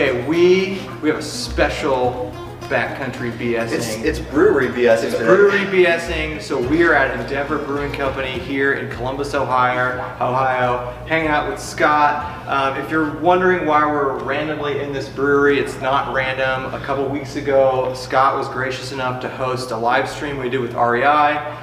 Okay, we we have a special backcountry BSing. It's it's brewery BS. It's brewery BSing. So we are at Endeavor Brewing Company here in Columbus, Ohio, Ohio, hanging out with Scott. Um, if you're wondering why we're randomly in this brewery, it's not random. A couple weeks ago, Scott was gracious enough to host a live stream we did with REI.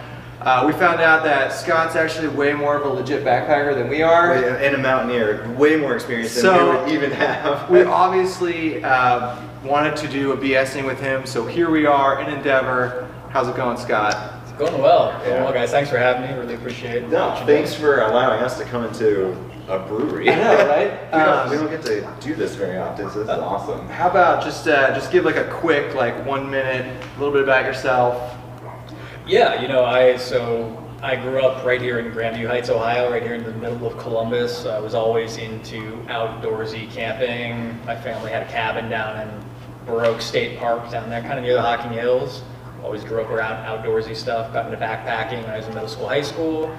Uh, we found out that Scott's actually way more of a legit backpacker than we are. And a mountaineer, way more experience than So- we would even have. We obviously uh, wanted to do a BSing with him, so here we are in Endeavor. How's it going, Scott? It's going well. Going well, guys. Thanks for having me. Really appreciate it. No, thanks do. for allowing us to come into a brewery. I know, right? we, don't, Um, we don't get to do this very often, so this is awesome. How about just uh, just give like a quick like one minute, a little bit about yourself. Yeah, you know, I so I grew up right here in Grandview Heights, Ohio, right here in the middle of Columbus. I was always into outdoorsy camping. My family had a cabin down in Burr Oak State Park down there, kind of near the Hocking Hills. Always grew up around outdoorsy stuff. Got into backpacking when I was in middle school, high school.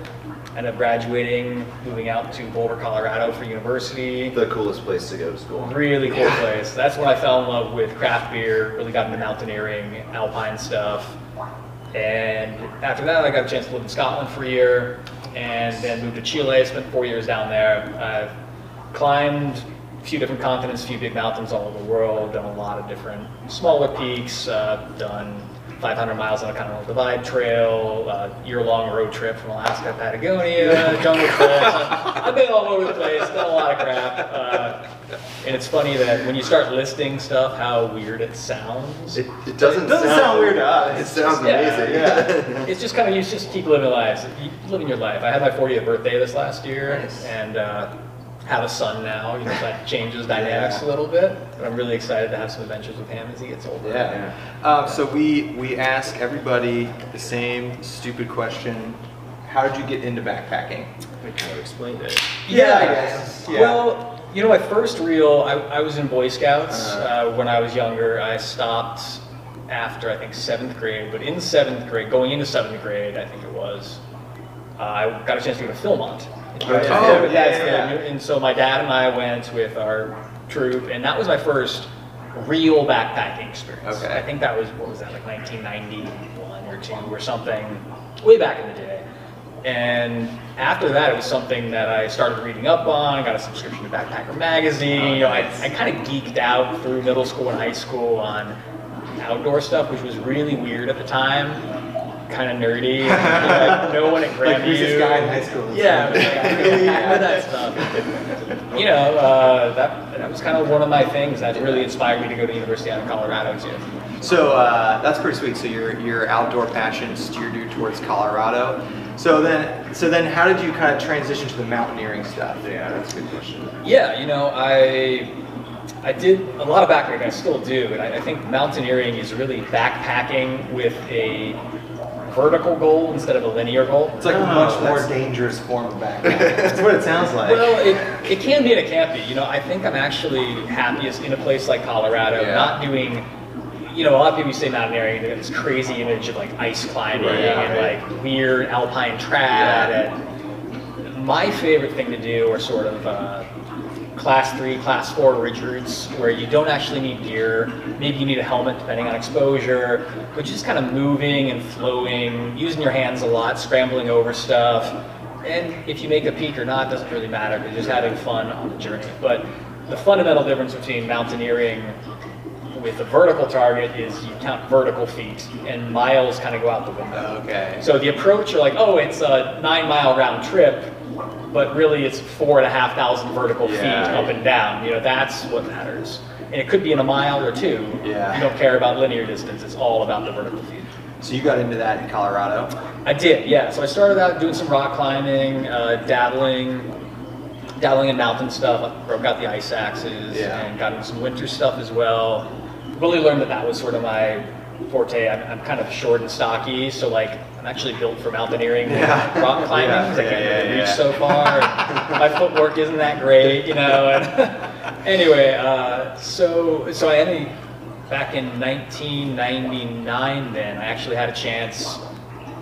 Ended up graduating, moving out to Boulder, Colorado for university. The coolest place to go to school. Really cool place. That's when I fell in love with craft beer, really got into mountaineering, alpine stuff. And after that, I got a chance to live in Scotland for a year and then moved to Chile. Spent four years down there. I've climbed a few different continents, a few big mountains all over the world, done a lot of different smaller peaks, uh, done 500 miles on a Continental Divide Trail, uh, year-long road trip from Alaska to Patagonia, jungle trips. I've been all over the place, done a lot of crap. Uh, and it's funny that when you start listing stuff, how weird it sounds. It, it doesn't, It doesn't sound weird to us. It sounds Yeah, amazing. yeah. it's just kind of you just keep living lives. You living your life. I had my 40th birthday this last year, Nice. and uh, have a son now. You know, so that changes dynamics a little bit. But I'm really excited to have some adventures with him as he gets older. Yeah. Um, so we we ask everybody the same stupid question. How did you get into backpacking? We kind of explained it. Yeah, I guess. Yeah. Well, you know, my first real, I, I was in Boy Scouts Uh-huh. uh, when I was younger. I stopped after I think seventh grade, but in seventh grade, going into seventh grade, I think it was, uh, I got a chance to go to Philmont. Oh, yeah. Oh, yeah, yeah, And so my dad and I went with our troop, and that was my first real backpacking experience. Okay. I think that was what was that like 1991 or two or something, way back in the day. And after that, it was something that I started reading up on. I got a subscription to Backpacker magazine. Oh, you know, I, I kind of geeked out through middle school and high school on outdoor stuff, which was really weird at the time. Kind of nerdy. like, no one at Grandview. Like who's this guy in high school? Yeah, yeah, that stuff. You know, uh, that that was kind of one of my things that really inspired me to go to the University out of Colorado too. So uh, that's pretty sweet. So your your outdoor passion steered you towards Colorado. So then so then how did you kind of transition to the mountaineering stuff? Yeah, that's a good question. Yeah, you know, I I did a lot of backpacking. I still do, and I, I think mountaineering is really backpacking with a vertical goal instead of a linear goal. It's like a Oh, much more dangerous form of backpacking. That's what it sounds like. Well, it, it can be and it can't be. You know, I think I'm actually happiest in a place like Colorado, Yeah. not doing. You know, a lot of people say mountaineering, they have this crazy image of like ice climbing Right, and right. like weird alpine trad. And my favorite thing to do are sort of uh, class three, class four ridge routes where you don't actually need gear. Maybe you need a helmet depending on exposure, but just kind of moving and flowing, using your hands a lot, scrambling over stuff. And if you make a peak or not doesn't really matter because you're just having fun on the journey. But the fundamental difference between mountaineering with a vertical target is you count vertical feet and miles kind of go out the window. okay. So the approach, you're like, oh, it's a nine mile round trip, but really it's four and a half thousand vertical Yeah. feet up and down. You know, that's what matters. And it could be in a mile or two. Yeah. You don't care about linear distance. It's all about the vertical feet. So you got into that in Colorado. I did, yeah. So I started out doing some rock climbing, uh, dabbling, dabbling in mountain stuff. I broke out the ice axes Yeah. and got into some winter stuff as well. Really learned that that was sort of my forte. I'm, I'm kind of short and stocky, so like I'm actually built for mountaineering, and Yeah. rock climbing. Yeah, 'cause I yeah, can't really yeah, reach so far. my footwork isn't that great, you know. And anyway, uh, so so I ended back in 1999. Then I actually had a chance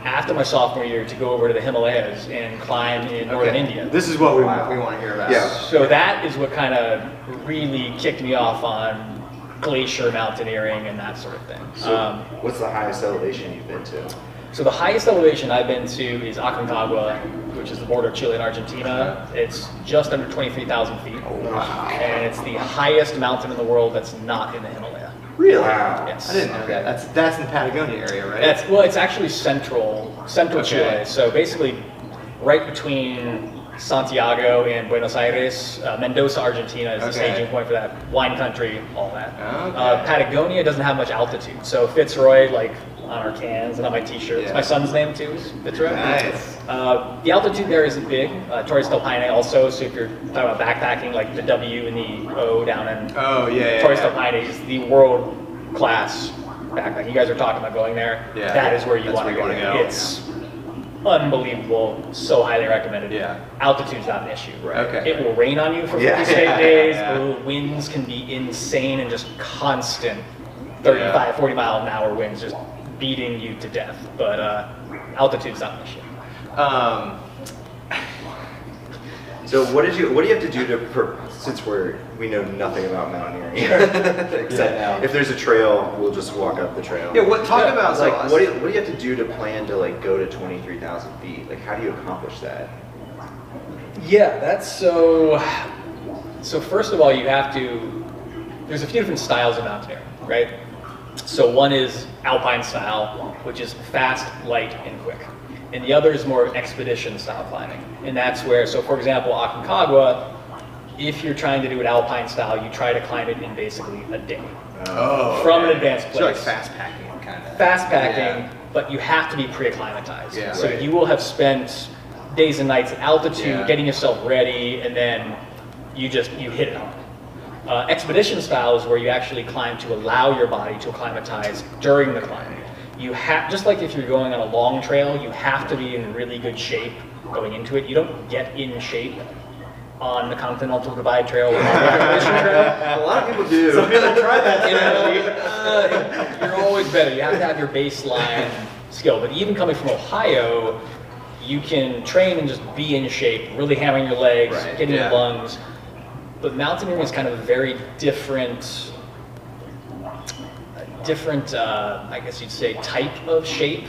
after my sophomore year to go over to the Himalayas and climb in northern Okay. India. This is what we, Wow. we want to hear about. Yeah. So that is what kind of really kicked me off on glacier mountaineering and that sort of thing. So, Um, what's the highest elevation you've been to? so the highest elevation I've been to is Aconcagua, which is the border of Chile and Argentina. It's just under 23,000 feet. And it's the highest mountain in the world that's not in the Himalaya. Really? Wow. Yes. I didn't know that. That's that's in the Patagonia area, right? That's well, it's actually central, central Okay. Chile. So basically, right between Santiago and Buenos Aires, uh, Mendoza, Argentina is the Okay. staging point for that wine country, all that. Okay. Uh, Patagonia doesn't have much altitude, so Fitzroy, like on our cans and on my T-shirts. Yeah. My son's name too is Fitzroy. Nice. Uh, the altitude there isn't big. Uh, Torres del Paine also. So if you're talking about backpacking, like the W and the O down in Oh yeah. yeah, Torres yeah. del Paine is the world class backpacking. You guys are talking about going there. Yeah. That is where you want to go. go. It's unbelievable. So highly recommended. Yeah. Altitude's not an issue. Right. Okay. It will rain on you for 50 Yeah. straight days. Yeah. The winds can be insane and just constant 35, Yeah. 40 mile an hour winds just beating you to death. But uh, altitude's not an issue. Um, So what did you what do you have to do to per, since we're we know nothing about mountaineering except Yeah, no. if there's a trail we'll just walk up the trail. yeah. What talk Yeah, about so like what do, you, what do you have to do to plan to like go to twenty three thousand feet? Like how do you accomplish that? Yeah, that's so. So first of all, you have to. There's a few different styles of mountaineering, right? So one is alpine style, which is fast, light, and quick, and the other is more expedition style climbing, and that's where. So for example, Aconcagua, if you're trying to do it alpine style, you try to climb it in basically a day. Oh, From an okay. advanced So like place. fast packing kind of. fast packing, Yeah. but you have to be pre-acclimatized. Yeah. so Right. you will have spent days and nights at altitude, Yeah. getting yourself ready, and then you just you hit it hard. Uh, expedition style is where you actually climb to allow your body to acclimatize during the climb. You have just like if you're going on a long trail, you have to be in really good shape going into it. You don't get in shape on the Continental Divide Trail or on the Trail. A lot of people do. Some people try that. You know, uh, you're always better. You have to have your baseline skill. But even coming from Ohio, you can train and just be in shape, really hammering your legs, Right, getting yeah. your lungs. But mountaineering is kind of a very different, different, uh, I guess you'd say, type of shape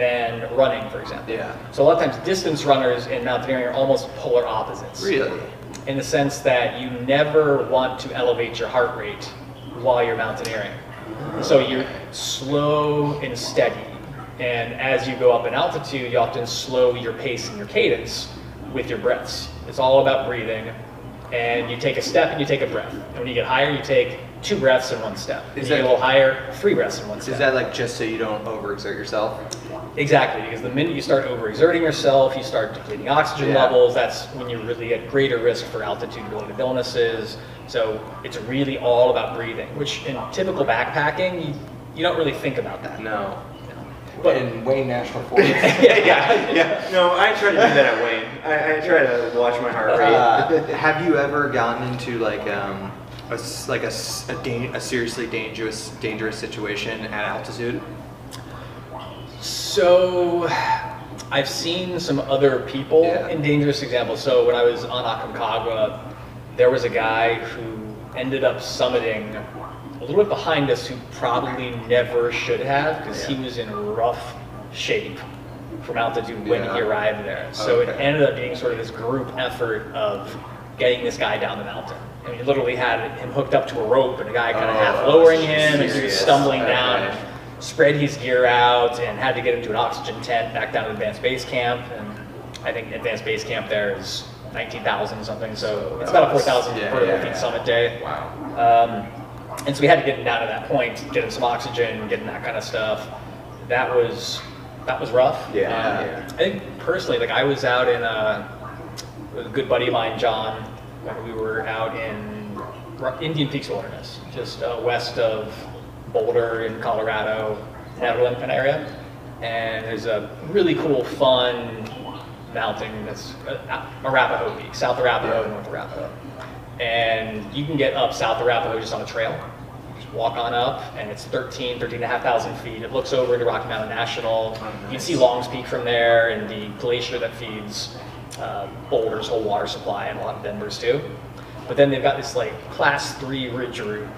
than running, for example. Yeah. So a lot of times, distance runners and mountaineering are almost polar opposites Really? in the sense that you never want to elevate your heart rate while you're mountaineering. So you're slow and steady. And as you go up in altitude, you often slow your pace and your cadence with your breaths. It's all about breathing. And you take a step and you take a breath. And when you get higher, you take two breaths in one step. Is Is you that- a little higher, three breaths in one step. Is that like just so you don't overexert yourself? Exactly, because the minute you start overexerting yourself, you start depleting oxygen Yeah. levels. That's when you're really at greater risk for altitude-related illnesses. So it's really all about breathing, which in typical backpacking, you, you don't really think about that. No. But in Wayne National Forest. yeah, yeah. yeah. No, I try to do that at Wayne. I, I try to watch my heart rate. Uh, have you ever gotten into like um, a like a, a dan- a seriously dangerous dangerous situation at altitude? So I've seen some other people Yeah. in dangerous examples. So when I was on Aconcagua, there was a guy who ended up summiting a little bit behind us who probably never should have because he was in rough shape from altitude when Yeah. he arrived there. So it ended up being sort of this group effort of getting this guy down the mountain. And we literally had him hooked up to a rope and a guy kind of half Oh, lowering him and he was stumbling down. Okay. And spread his gear out and had to get him to an oxygen tent back down to advanced base camp. And I think advanced base camp there is 19,000 something, so it's about a 4,000 Yeah, vertical yeah, feet yeah. summit day. Wow. Um, and so we had to get him down to that point, get him some oxygen, get him that kind of stuff. That was that was rough. Yeah, Um, yeah. I think personally, like I was out in uh, with a good buddy of mine, John, when we were out in Indian Peaks Wilderness, just uh, west of Boulder in Colorado, Nederland area. And there's a really cool, fun mountain that's uh, Arapahoe Peak, South Arapahoe, North Arapahoe. And you can get up South Arapahoe just on a trail. Just walk on up, and it's 13, 13 and a half thousand feet. It looks over to Rocky Mountain National. Oh, You can see Longs Peak from there, and the glacier that feeds uh, Boulder's whole water supply, and a lot of Denver's too. But then they've got this like class three ridge route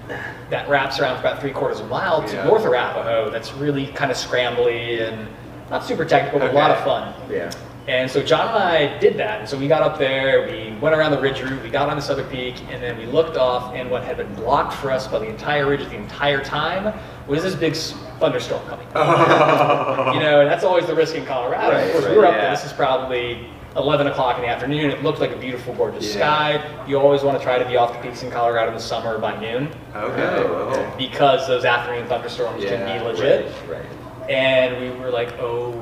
that wraps around for about three quarters of a mile to Yeah. north Arapahoe. That's really kind of scrambly and not super technical, but a lot of fun. Yeah. And so John and I did that. And so we got up there, we went around the ridge route, we got on this other peak, and then we looked off, and what had been blocked for us by the entire ridge the entire time was this big thunderstorm coming. you know, and that's always the risk in Colorado. Right, of course, right, we were up yeah. there. This is probably 11 o'clock in the afternoon. It looked like a beautiful, gorgeous Yeah. sky. You always want to try to be off the peaks in Colorado in the summer by noon Okay. Oh, because those afternoon thunderstorms can be legit Right. right. and we were like, oh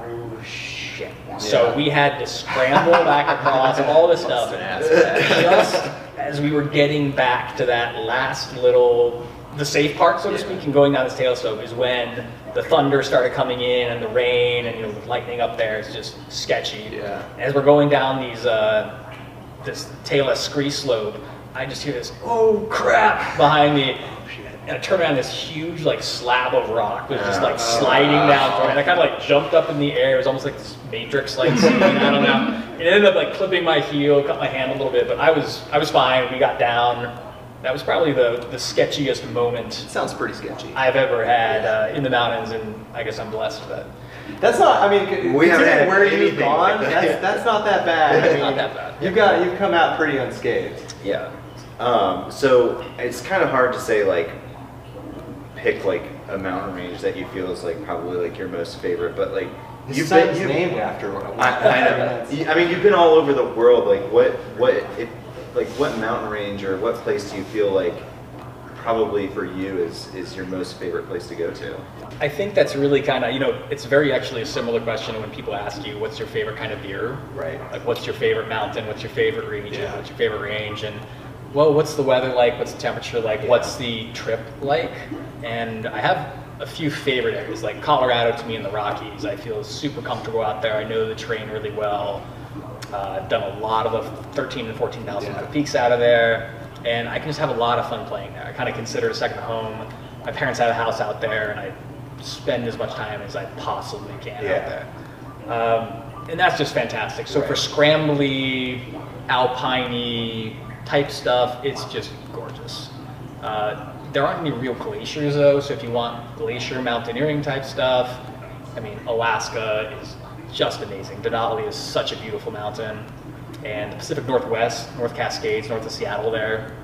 shit. So we had to scramble back across all this stuff. Busting ass for that. Just as we were getting back to that last little, the safe part, so to speak, and going down this tail slope is when the thunder started coming in and the rain and you know the lightning up there is just sketchy. Yeah. As we're going down these uh, this talus scree slope, I just hear this oh crap behind me. And I turn around, this huge like slab of rock was just like sliding down me. And I kind of like jumped up in the air. It was almost like this Matrix like scene. I don't know. It ended up like clipping my heel, cut my hand a little bit, but I was I was fine. We got down. That was probably the the sketchiest moment Sounds pretty sketchy. I've ever had uh, in the mountains, and I guess I'm blessed that. That's not. I mean, We haven't considering had where you've anything gone. like that. That's that's not that bad. I mean, Not that bad. You've got you've come out pretty unscathed. Yeah. Um, so it's kind of hard to say like pick like a mountain range that you feel is like probably like your most favorite, but like His you've son's been, you, named after one. I, I know. You- I mean, you've been all over the world. Like, what, what, if, like, what mountain range or what place do you feel like probably for you is is your most favorite place to go to? I think that's really kind of, you know, it's very actually a similar question when people ask you, what's your favorite kind of beer? Right. Like, what's your favorite mountain? What's your favorite region? Yeah. What's your favorite range? And, well, what's the weather like? What's the temperature like? Yeah. What's the trip like? And I have a few favorite areas, like Colorado to me in the Rockies. I feel super comfortable out there. I know the terrain really well. Uh, I've done a lot of the 13 and 14,000 Yeah. foot peaks out of there, and I can just have a lot of fun playing there. I kind of consider it a second home. My parents have a house out there, and I spend as much time as I possibly can Yeah. out there. Um, and that's just fantastic. So for scrambly, alpiney type stuff, it's just gorgeous. Uh, there aren't any real glaciers though, so if you want glacier mountaineering type stuff, I mean, Alaska is just amazing. Denali is such a beautiful mountain. And the Pacific Northwest, North Cascades, north of Seattle there,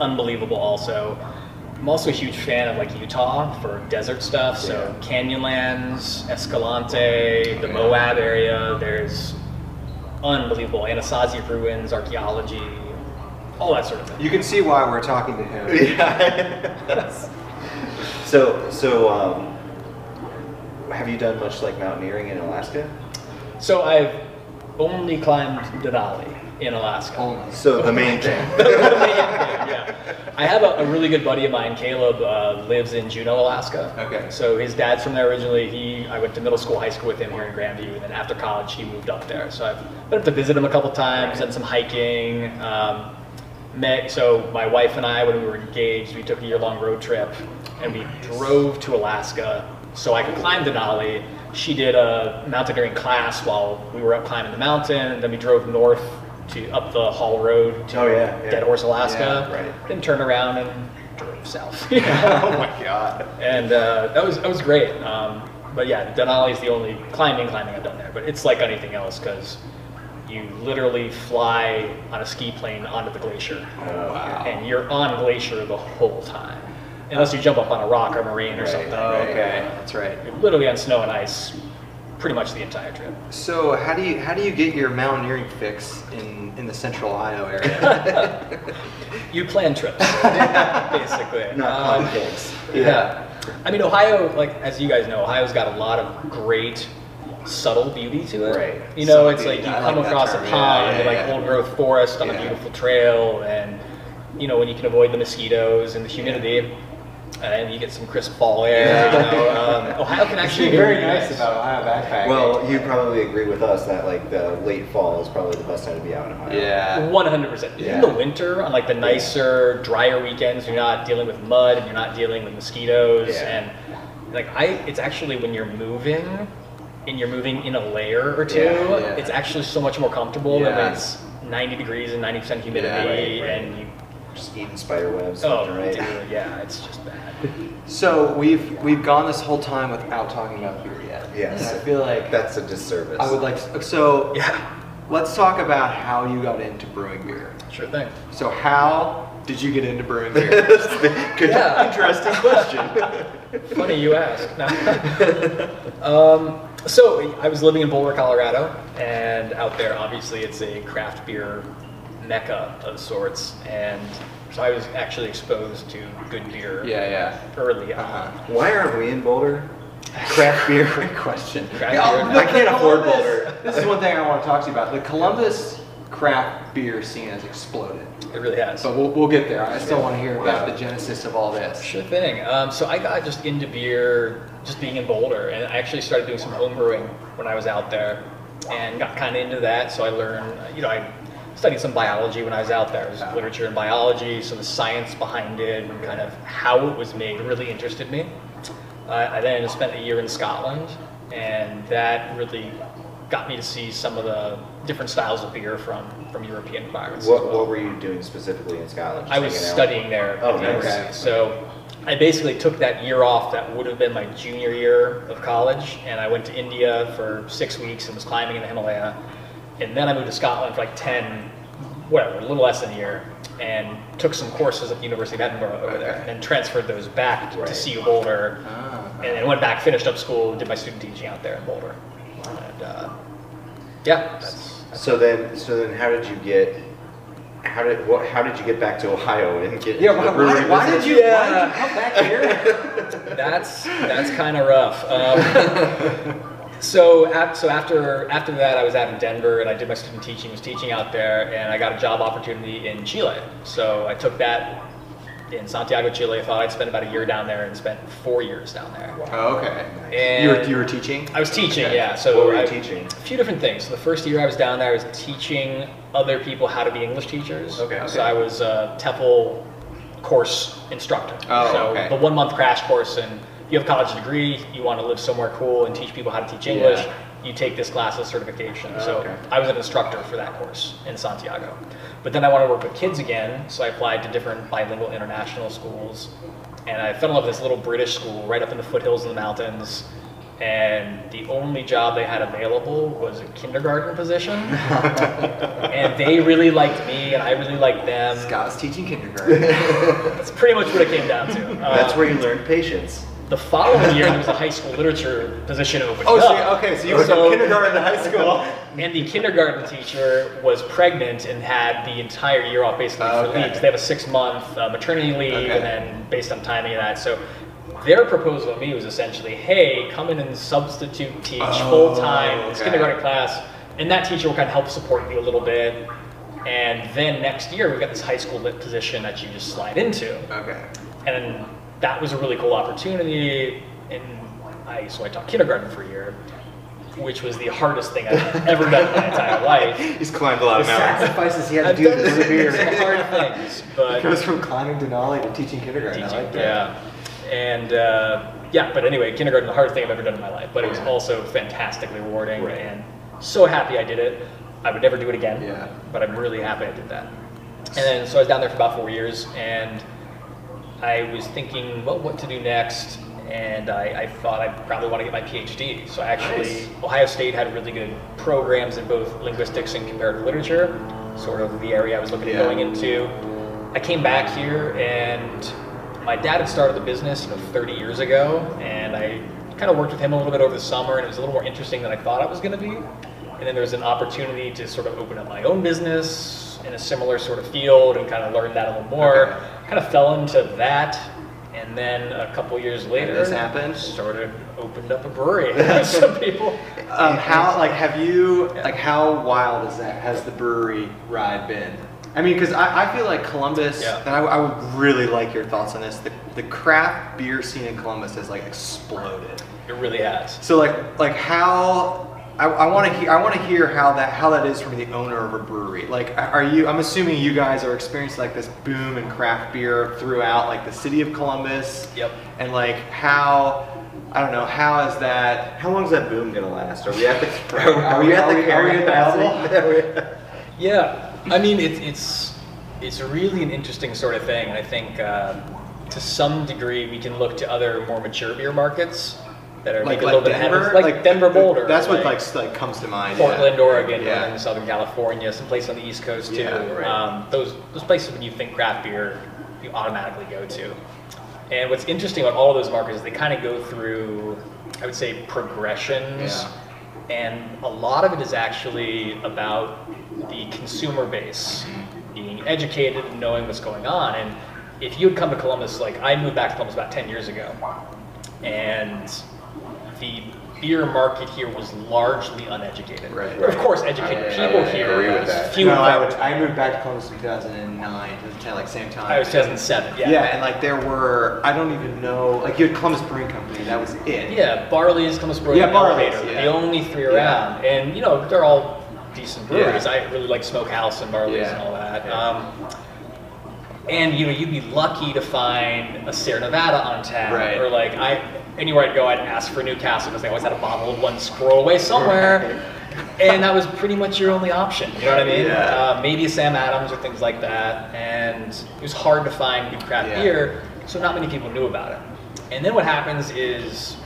unbelievable also. I'm also a huge fan of like Utah for desert stuff, so Yeah. Canyonlands, Escalante, the Yeah. Moab area, there's unbelievable Anasazi ruins, archaeology, all that sort of thing. You can see why we're talking to him. Yeah. so, so, um, have you done much like mountaineering in Alaska? So I've only climbed Denali in Alaska. Only. So the main thing. yeah. I have a, a really good buddy of mine, Caleb, uh, lives in Juneau, Alaska. Okay. So his dad's from there originally. He, I went to middle school, high school with him here in Grandview, and then after college, he moved up there. So I've been up to visit him a couple times, done some hiking. Um, met, so my wife and I, when we were engaged, we took a year-long road trip, and we drove to Alaska so I could climb Denali. She did a mountaineering class while we were up climbing the mountain. And then we drove north to up the Haul Road to Oh, yeah, yeah. Deadhorse, Alaska. Yeah, right. Then turned around and drove south. oh my god. and uh, that was that was great. Um, but yeah, Denali is the only climbing climbing I've done there. But it's like anything else because you literally fly on a ski plane onto the glacier, Oh, wow. and you're on glacier the whole time, unless you jump up on a rock or moraine or Right. something. Oh, okay, that's right. You're literally on snow and ice, pretty much the entire trip. So how do you how do you get your mountaineering fix in in the central Ohio area? You plan trips, basically. Not Um, pancakes. Yeah. I mean, Ohio, like as you guys know, Ohio's got a lot of great subtle beauty to it. Right. You know, Subtle it's like beauty. you I come like that across term. a Yeah, pond, yeah, like yeah. old growth forest on a Yeah. beautiful trail, and you know when you can avoid the mosquitoes and the humidity. And you get some crisp fall air. You know, um, Ohio can actually be very nice about Ohio backpacking. Well, you probably agree with us that like the late fall is probably the best time to be out in Ohio. yeah. One hundred percent. In the winter, on like the nicer, drier weekends, you're not dealing with mud and you're not dealing with mosquitoes. Yeah. And like I, it's actually when you're moving, and you're moving in a layer or two, Yeah, yeah. it's actually so much more comfortable than Yeah. when it's ninety degrees and ninety percent humidity, Yeah, right, right. and you. Just eating spider webs. Oh, left and right. dude, yeah, it's just bad. So we've we've gone this whole time without talking about beer yet. Yes. And I feel like That's a disservice. I would like so. Yeah, Let's talk about how you got into brewing beer. sure thing. So how did you get into brewing beer? Good, Yeah. interesting question. Funny you ask. No. um, so I was living in Boulder, Colorado, and out there, obviously, it's a craft beer mecca of sorts, and so I was actually exposed to good beer yeah, yeah. early on. Uh-huh. Why aren't we in Boulder? Craft beer. Great question. Craft Yeah, beer, the. I can't afford Boulder. This is one thing I want to talk to you about. The Columbus craft beer scene has exploded. It really has. But we'll, we'll get there. I still want to hear about the genesis of all this. Sure thing. Um, so I got just into beer just being in Boulder, and I actually started doing some home brewing when I was out there, and got kind of into that. So I learned, you know, I studied some biology when I was out there. It was Yeah. literature and biology, so the science behind it and kind of how it was made really interested me. Uh, I then spent a year in Scotland, and that really got me to see some of the different styles of beer from from European environments. What, well. what were you doing specifically in Scotland? Just I was out? studying there Oh, nice. university. So I basically took that year off that would have been my junior year of college, and I went to India for six weeks and was climbing in the Himalaya. And then I moved to Scotland for like 10, whatever, a little less than a year, and took some courses at the University of Edinburgh over there, Okay. and transferred those back to Right. CU Boulder. Ah. And then went back, finished up school, did my student teaching out there in Boulder. And uh, yeah, that's, So then, so then, how did you get? How did what? How did you get back to Ohio and get? Yeah, into why, the brewery why, why did business? you why did you come back here? that's that's kind of rough. Um, so, ap- so after after that, I was out in Denver and I did my student teaching. Was teaching out there, and I got a job opportunity in Chile. So I took that in Santiago, Chile. I thought I'd spend about a year down there, and spent four years down there. Oh, okay. And you were you were teaching. I was teaching, Okay. yeah. So What were you I- teaching? A few different things. So the first year I was down there, I was teaching other people how to be English teachers. Okay. So I was a TEFL course instructor. Oh, so okay. the one month crash course, and you have a college degree, you want to live somewhere cool and teach people how to teach English. Yeah. You take this class as certification. Oh, so okay. I was an instructor for that course in Santiago. But then I wanted to work with kids again, so I applied to different bilingual international schools. And I fell in love with this little British school right up in the foothills of the mountains. And the only job they had available was a kindergarten position. and they really liked me, and I really liked them. Scott's teaching kindergarten. That's pretty much what it came down to. That's Uh, where you learned patience. The following year, there was a high school literature position open. oh, so okay, so you went So- from kindergarten to high school. And the kindergarten teacher was pregnant and had the entire year off basically Oh, for okay. leave. They have a six month uh, maternity leave, Okay. and then based on timing of that. So their proposal to me was essentially, hey, come in and substitute teach Oh, full time this kindergarten class, and that teacher will kind of help support you a little bit. And then next year, we've got this high school lit position that you just slide into. Okay. And that was a really cool opportunity. And I so I taught kindergarten for a year, which was the hardest thing I've ever done in my entire life. He's climbed a lot The sacrifices he had to do to brew hard things, but Goes from climbing Denali to teaching kindergarten. I teaching, like that. yeah. And uh, yeah, but anyway, kindergarten the hardest thing I've ever done in my life, but it was also fantastically rewarding Right. and so happy I did it. I would never do it again. Yeah. But I'm really happy I did that. And then so I was down there for about four years and I was thinking, well, what to do next? And I, I thought I'd probably want to get my PhD. So actually, Nice. Ohio State had really good programs in both linguistics and comparative literature, sort of the area I was looking at going into. I came back here and my dad had started the business, you know, 30 years ago, and I kind of worked with him a little bit over the summer, and it was a little more interesting than I thought it was going to be. And then there was an opportunity to sort of open up my own business in a similar sort of field and kind of learned that a little more. Okay. Kind of fell into that, and then a couple years later, this happened? Started opened up a brewery. Some people. Um, how like have you like how wild is that? Has the brewery ride been? I mean, because I, I feel like Columbus, Yeah. and I, I would really like your thoughts on this. The, the craft beer scene in Columbus has like exploded. It really has. So like like how I, I want to hear I want to hear how that how that is from the owner of a brewery. Like are you? I'm assuming you guys are experiencing like this boom in craft beer throughout like the city of Columbus. Yep. And like how I don't know how is that. How long is that boom gonna last? Are we at the? Are we- are are at the bubble? Yeah, I mean it's it's it's really an interesting sort of thing. I think uh, to some degree we can look to other more mature beer markets that are Like, maybe a little bit ahead Denver, us, like, Denver, Boulder. That's what like like comes to mind. yeah. Portland, Oregon, Yeah. Northern Southern California, some place on the East Coast too. Yeah, right. um, those those places when you think craft beer, you automatically go to. And what's interesting about all of those markets is they kind of go through, I would say, progressions. Yeah. And a lot of it is actually about the consumer base being educated and knowing what's going on. And if you had come to Columbus, like I moved back to Columbus about 10 years ago, and the beer market here was largely uneducated. Right. But of course, educated I- I people would here. agree with that. Few no, I, would. I moved back to Columbus in 2009, 2010, like same time. I was 2007. Yeah. Yeah. and like there were, I don't even know, like you had Columbus Brewing Company, that was it. Yeah, Barley's, Columbus Brewing, Yeah, and Barley's, Elevator, yeah. the only three Yeah. around, and you know they're all decent breweries. Yeah. I really like Smokehouse and Barley's Yeah. and all that. Yeah. Um, and you know you'd be lucky to find a Sierra Nevada on tap, Right. or like I anywhere I'd go, I'd ask for Newcastle because they always had a bottle of one scroll away somewhere. And that was pretty much your only option. You know what I mean? Yeah. Uh, maybe Sam Adams or things like that. And it was hard to find good craft Yeah. beer, so not many people knew about it. And then what happens is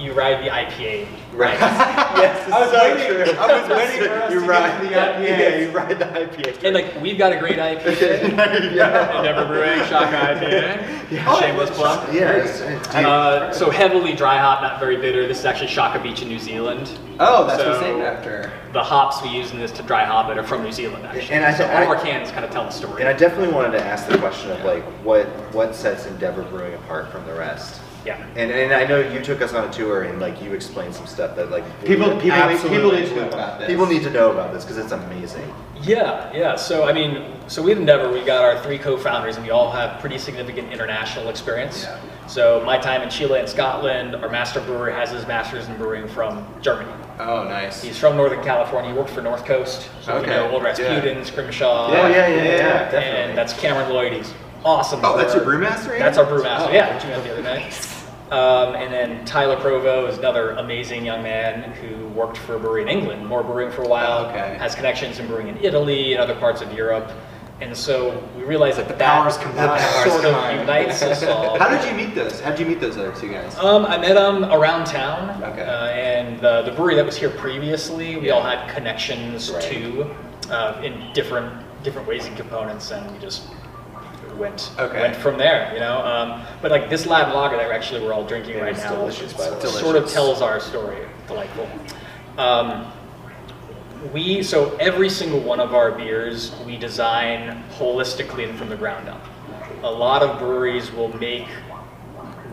you ride the IPA. Right. yes. I was so waiting- true. I was waiting for us you to ride get to the IPA. Yeah, you ride the IPA. And like we've got a great IPA. yeah. Endeavor Brewing, Shaka IPA. Shameless plug. Yeah. it's- it's- Uh, so heavily dry hop, not very bitter. This is actually Shaka Beach in New Zealand. Oh, that's what's So- named after. The hops we use in this to dry hop it are from New Zealand actually. And I so th- all of I- our cans kind of tell the story. And I definitely wanted to ask the question of like what what sets Endeavor Brewing apart from the rest. Yeah. And and I know you took us on a tour and like you explained some stuff that like People- people need- absolutely people need to know about this. People need to know about this because it's amazing. Yeah, yeah. So I mean, so with Endeavor, we got our three co-founders, and we all have pretty significant international experience. Yeah. So my time in Chile and Scotland, our master brewer has his master's in brewing from Germany. Oh, nice. He's from Northern California. He worked for North Coast. So Okay, you know, Old yeah. Rasputin's, Scrimshaw. Yeah, oh yeah, yeah, yeah, yeah, definitely. And that's Cameron Lloyd. He's awesome. Oh, that's your brewmaster? That's our brewmaster. Oh, yeah, which we met the other night. Um, and then Tyler Provo is another amazing young man who worked for a brewery in England, more brewing for a while. Okay. Has connections in brewing in Italy and other parts of Europe. And so we realized that The that powers combined. sort of unites us all. How did you meet those? How did you meet those other two guys? Um, I met them around town, Okay. uh, and the, the brewery that was here previously, we Yeah. all had connections Right. to uh, in different different ways and components, and we just went Okay. went from there, you know. Um, but like this lab lager that actually we're all drinking Yeah, right now, delicious, way. sort of tells our story. Delightful. Um, we so every single one of our beers we design holistically and from the ground up. A lot of breweries will make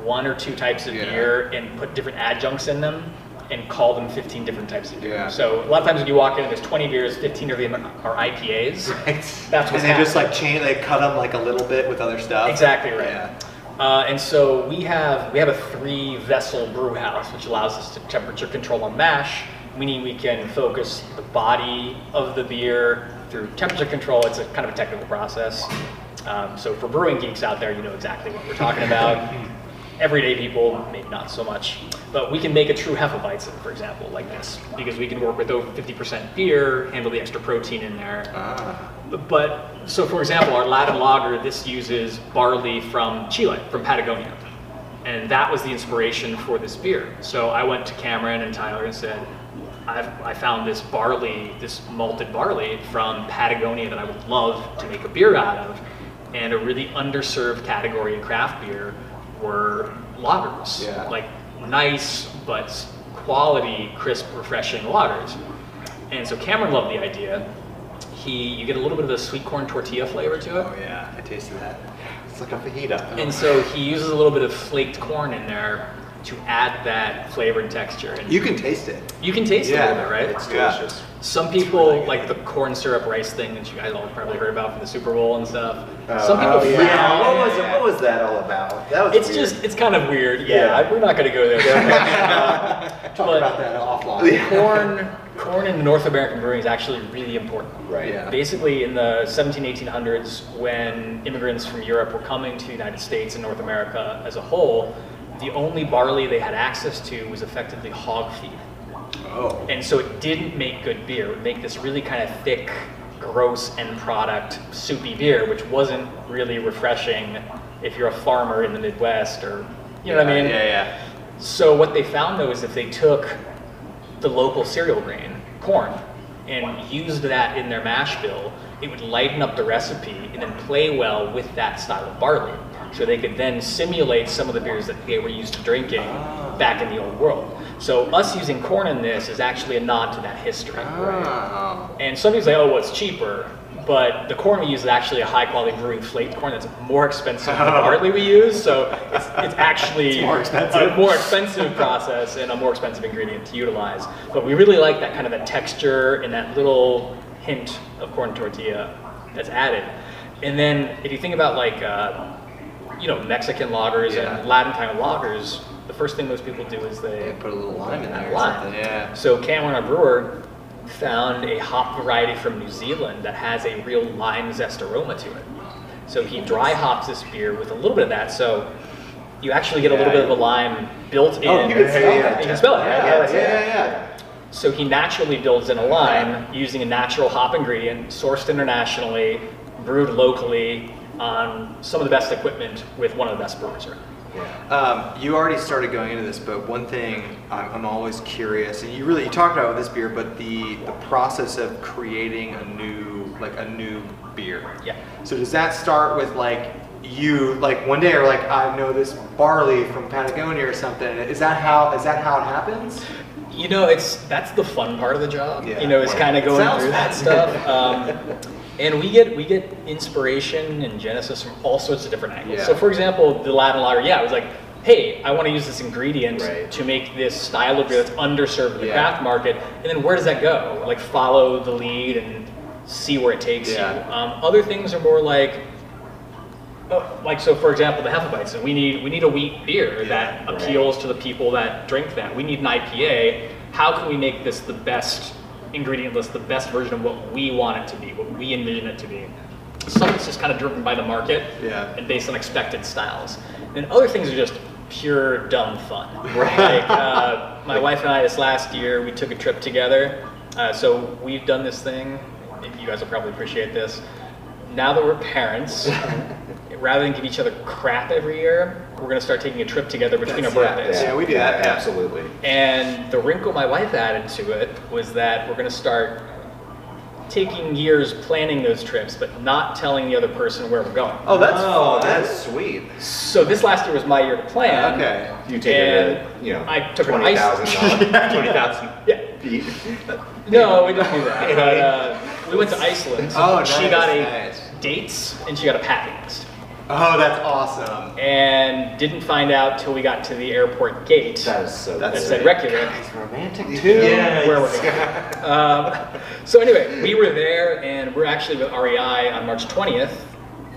one or two types of Yeah. beer and put different adjuncts in them and call them 15 different types of beer. Yeah. So a lot of times when you walk in and there's 20 beers, 15 of them are IPAs. Right. That's what's and they just like chain, they cut them like a little bit with other stuff. Exactly right. Yeah. Uh, and so we have we have a three vessel brew house, which allows us to temperature control on mash, meaning we can focus the body of the beer through temperature control. It's a kind of a technical process. Um, so for brewing geeks out there, you know exactly what we're talking about. Everyday people, maybe not so much, but we can make a true Hefeweizen, for example, like this, because we can work with over 50% beer, handle the extra protein in there, Ah. but so, for example, our Latin lager, this uses barley from Chile, from Patagonia, and that was the inspiration for this beer. So I went to Cameron and Tyler and said, I've, I found this barley, this malted barley from Patagonia that I would love to make a beer out of, and a really underserved category in craft beer were lagers, Yeah. like nice but quality, crisp, refreshing lagers. And so Cameron loved the idea. He, you get a little bit of the sweet corn tortilla flavor to it. Oh yeah, I tasted that. It's like a fajita. And so he uses a little bit of flaked corn in there to add that flavor and texture. And You can taste it. you can taste Yeah. it a little bit, right? It's Yeah. delicious. Some people like the corn syrup rice thing that you guys all probably heard about from the Super Bowl and stuff. Oh, Some people oh, freak yeah. What was it? What was that all about? That was It's weird. just it's kind of weird. Yeah, Yeah. I- we're not going to go there. Talk But- about that offline. corn, corn in North American brewing is actually really important. right. Yeah. Basically, in the 17, 1800s, when immigrants from Europe were coming to the United States and North America as a whole, the only barley they had access to was effectively hog feed. Oh. And so it didn't make good beer. It would make this really kind of thick, gross end product, soupy beer, which wasn't really refreshing if you're a farmer in the Midwest or, you know what I mean? Yeah, yeah. So what they found though is if they took the local cereal grain, corn, and used that in their mash bill, it would lighten up the recipe and then play well with that style of barley. So they could then simulate some of the beers that they were used to drinking back in the old world. So us using corn in this is actually a nod to that history. Oh. And some people say, oh, well, it's cheaper. But the corn we use is actually a high quality brewing flaked corn that's more expensive than the barley we use. So it's, it's actually It's more expensive. a more expensive process and a more expensive ingredient to utilize. But we really like that kind of a texture and that little hint of corn tortilla that's added. And then if you think about like, uh, you know, Mexican lagers Yeah. and Latin kind of lagers, the first thing most people do is they They put a little lime in there Lime. Yeah. so Cameron, our brewer, found a hop variety from New Zealand that has a real lime zest aroma to it. So he dry hops this beer with a little bit of that. So you actually get a little Yeah, bit of a lime built in. Oh, you can smell You can smell it? Yeah, Yeah, yeah, yeah. So he naturally builds in a lime using a natural hop ingredient sourced internationally, brewed locally on some of the best equipment with one of the best brewers around. Um, you already started going into this, but one thing I'm, I'm always curious, and you really you talked about with this beer, but the the process of creating a new like a new beer. Yeah. So does that start with like you like one day or like I know this barley from Patagonia or something? Is that how is that how it happens? You know, it's that's the fun part of the job. Yeah. You know, it's kind of going through that stuff. Um, and we get we get inspiration and genesis from all sorts of different angles. Yeah. So, for example, the Latin lager, yeah, it was like, hey, I want to use this ingredient Right. to make this style of beer that's underserved in the Yeah. craft market. And then where does that go? Like, follow the lead and see where it takes Yeah. you. Um, other things are more like Oh, like so, for example, the Hefeweizen. We need we need a wheat beer Yeah, that right. appeals to the people that drink that. We need an IPA. How can we make this the best ingredient list, the best version of what we want it to be, what we envision it to be? Some it's just kind of driven by the market Yeah. and based on expected styles. And other things are just pure dumb fun. Right. Like uh, my wife and I this last year, we took a trip together. Uh, so we've done this thing. You guys will probably appreciate this. Now that we're parents, rather than give each other crap every year, we're gonna start taking a trip together between our That's- yeah, birthdays. Yeah, we do that, yeah. Absolutely. And the wrinkle my wife added to it was that we're going to start taking years planning those trips, but not telling the other person where we're going. Oh, that's oh, fun. that's sweet. So this last year was my year to plan. Okay. You take her And to, you know, I took twenty thousand Iceland. dollars, twenty thousand Yeah. feet. No, we didn't do that. But uh, we went to Iceland. Oh, she nice, got a nice. dates and she got a packing list. Oh, that's awesome. And didn't find out till we got to the airport gate That is so. That's that cool. said Reykjavik. It's romantic too. Yeah, where we're it's- going. um, so anyway, we were there, and we're actually with REI on March 20th. Uh,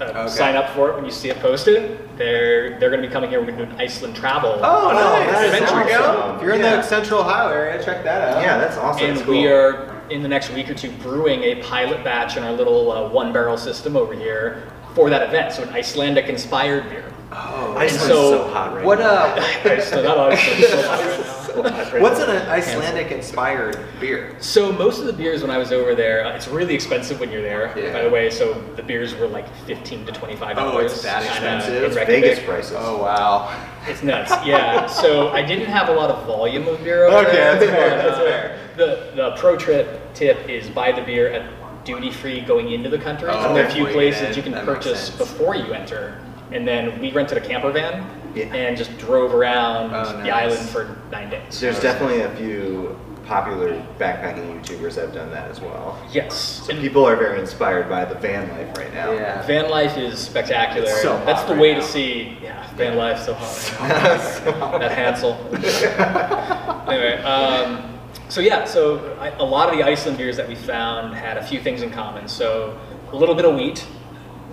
Okay. Sign up for it when you see it posted. They're they're going to be coming here. We're going to do an Iceland travel. Oh, nice. that is there go. awesome. If you're in Yeah. the Central Ohio area, check that out. Yeah, that's awesome. and That's we are in the next week or two brewing a pilot batch in our little uh, one barrel system over here for that event. So an Icelandic inspired beer. Oh. Iceland's so- so, hot right What now. uh? Iceland, not Iceland, so hot right now. So hot What's an Icelandic inspired beer? So most of the beers when I was over there, uh, it's really expensive when you're there. Yeah. By the way, so the beers were like fifteen to twenty five dollars. it's that expensive? It's Vegas prices. Oh wow. It's nuts. Yeah. so I didn't have a lot of volume of beer over Okay, there. that's fair, that's uh, fair. The the pro trip tip is buy the beer at duty free going into the country. Oh, and there are a few places in. you can That purchase before you enter. And then we rented a camper van Yeah. and just drove around Oh, the island for nine days. There's definitely a few popular backpacking YouTubers have done that as well. Yes. So And people are very inspired by the van life right now. Yeah. van life is spectacular. It's so That's the right way now. to see. Yeah, van life so hot. that Hansel. anyway, um, so yeah, so I, a lot of the Iceland beers that we found had a few things in common. So a little bit of wheat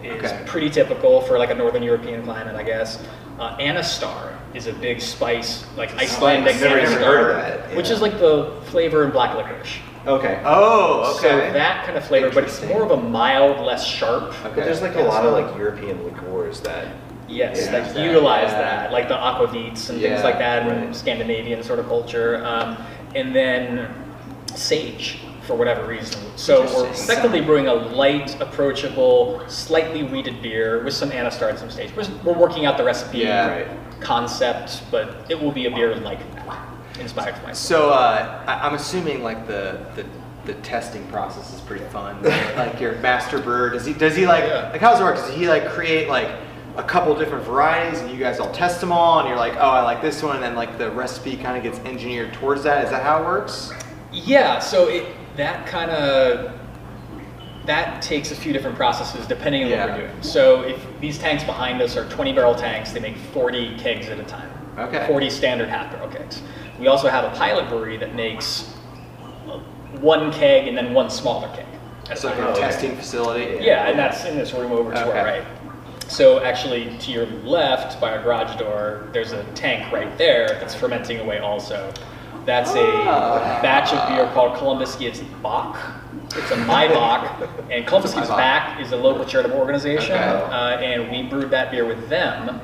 is Okay. pretty typical for like a Northern European climate, I guess. Uh, Anastar is a big spice, like Icelandic Never even Anastar, heard of that, which is like the flavor in black licorice. Okay. Oh, okay. So that kind of flavor, but it's more of a mild, less sharp. Okay. But there's like a lot of like European liqueurs that Yes, Yeah, that that, utilize yeah. that, like the aquavits and Yeah, things like that, and right. Scandinavian sort of culture, um, and then sage for whatever reason. So we're effectively brewing a light, approachable, slightly weeded beer with some anastar and some sage. We're, we're working out the recipe Yeah. Concept, but it will be a beer like that, inspired by. So uh, I- I'm assuming like the, the the testing process is pretty fun. like your master brewer, does he does he like Yeah. like how does it work? Does he like create like a couple different varieties and you guys all test them all and you're like, oh, I like this one, and then like the recipe kind of gets engineered towards that. Is that how it works? Yeah, so it that kind of that takes a few different processes depending on Yeah. what we're doing. So if these tanks behind us are 20 barrel tanks, they make 40 kegs at a time. Okay. 40 standard half barrel kegs. We also have a pilot brewery that makes uh, one keg and then one smaller keg. That's So like a testing facility. Yeah, and that's in this room over to Okay. our right. So actually, to your left, by our garage door, there's a tank right there that's fermenting away also. That's a Ah. batch of beer called Columbus Gives Bock. It's a Maibock, and Columbus Gives Back is a local charitable organization, Okay. uh, and we brewed that beer with them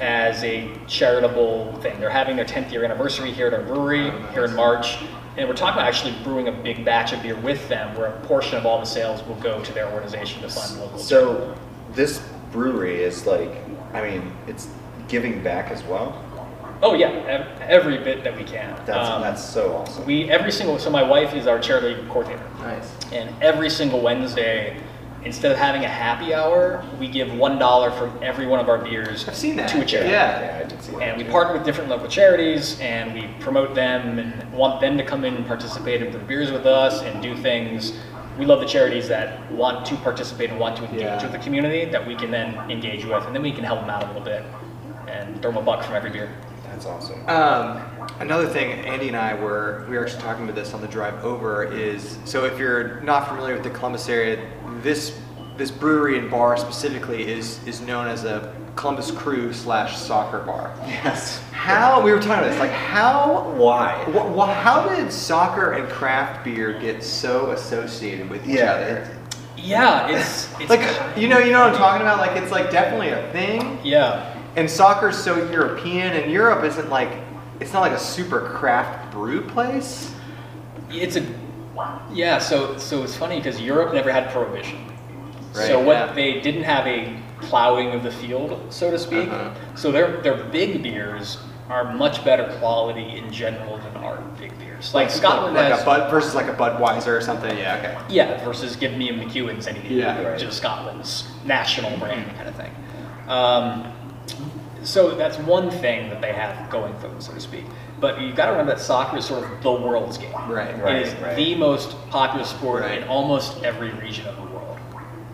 as a charitable thing. They're having their 10th year anniversary here at our brewery Oh, here in March, and we're talking about actually brewing a big batch of beer with them, where a portion of all the sales will go to their organization to fund local. So this brewery is like, I mean, it's giving back as well. Oh yeah, every bit that we can. That's Um, that's so awesome. we every single. So my wife is our charity coordinator, Nice. and every single Wednesday, instead of having a happy hour, we give one dollar from every one of our beers I've seen that. to a charity. Yeah. yeah, I did see that. And we too. partner with different local charities, and we promote them and want them to come in and participate and brew beers with us and do things. We love the charities that want to participate and want to engage Yeah. with the community that we can then engage with, and then we can help them out a little bit and throw them a buck from every beer. That's awesome. Um, another thing, Andy and I were we were actually talking about this on the drive over is so if you're not familiar with the Columbus area, this this brewery and bar specifically is is known as a Columbus Crew slash soccer bar. Yes. How we were talking about this, like how Why? wh- wh- how did soccer and craft beer get so associated with each Yeah. other? Yeah, it's, it's Like you know you know what I'm talking about? Like it's like definitely a thing. yeah. And soccer's so European, and Europe isn't like it's not like a super craft brew place. It's a yeah. So so it's funny because Europe never had prohibition. Right, so what yeah. they didn't have a plowing of the field, so to speak. Uh-huh. So their their big beers are much better quality in general than our big beers. Like Scotland like has a Bud versus like a Budweiser or something. Yeah, okay. yeah versus give me a McEwan's any day, Yeah, which right. is Scotland's national brand kind of thing. Um, so that's one thing that they have going for them, so to speak. But you've got to remember that soccer is sort of the world's game. Right, It is right. the most popular sport Right. in almost every region of the world.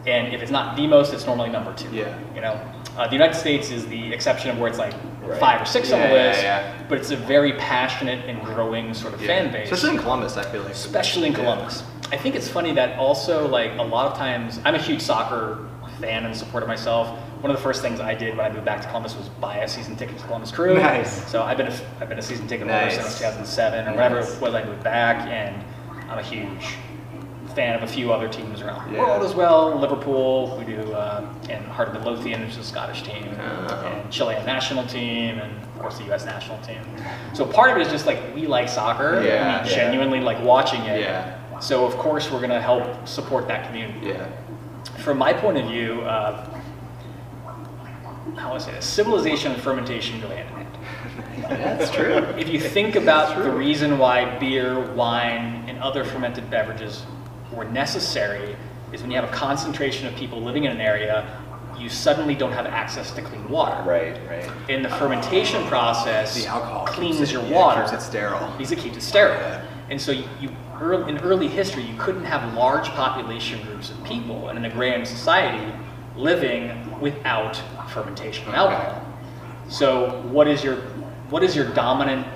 And if it's not the most, it's normally number two. Yeah. You know, uh, the United States is the exception of where it's like Right. five or six on the Yeah, yeah, list. yeah. But it's a very passionate and growing sort of fan base Especially in Columbus, I feel like. especially in Yeah. Columbus. I think it's funny that also like a lot of times I'm a huge soccer fan and supporter myself. One of the first things I did when I moved back to Columbus was buy a season ticket to Columbus Crew. Nice. So I've been a, I've been a season ticket holder Nice. since 2007 or whenever Nice. it was I moved back, and I'm a huge fan of a few other teams around the Yeah. world as well. Liverpool, we do, uh, and Heart of the Midlothian, which is a Scottish team, Oh. and Chilean national team, and of course the U.S. national team. So part of it is just like we like soccer. Yeah, we yeah. genuinely like watching it. Yeah. So of course we're going to help support that community. Yeah. From my point of view, uh, how do I say this? Civilization and fermentation go hand in hand. That's true. If you think about the reason why beer, wine, and other fermented beverages were necessary, is when you have a concentration of people living in an area, you suddenly don't have access to clean water. Right, right. In the fermentation process, The alcohol cleans it- your yeah, water keeps it sterile. because it keeps it sterile. Yeah. And so you, you early, in early history, you couldn't have large population groups of people in an agrarian society living without fermentation of alcohol. So what is your what is your dominant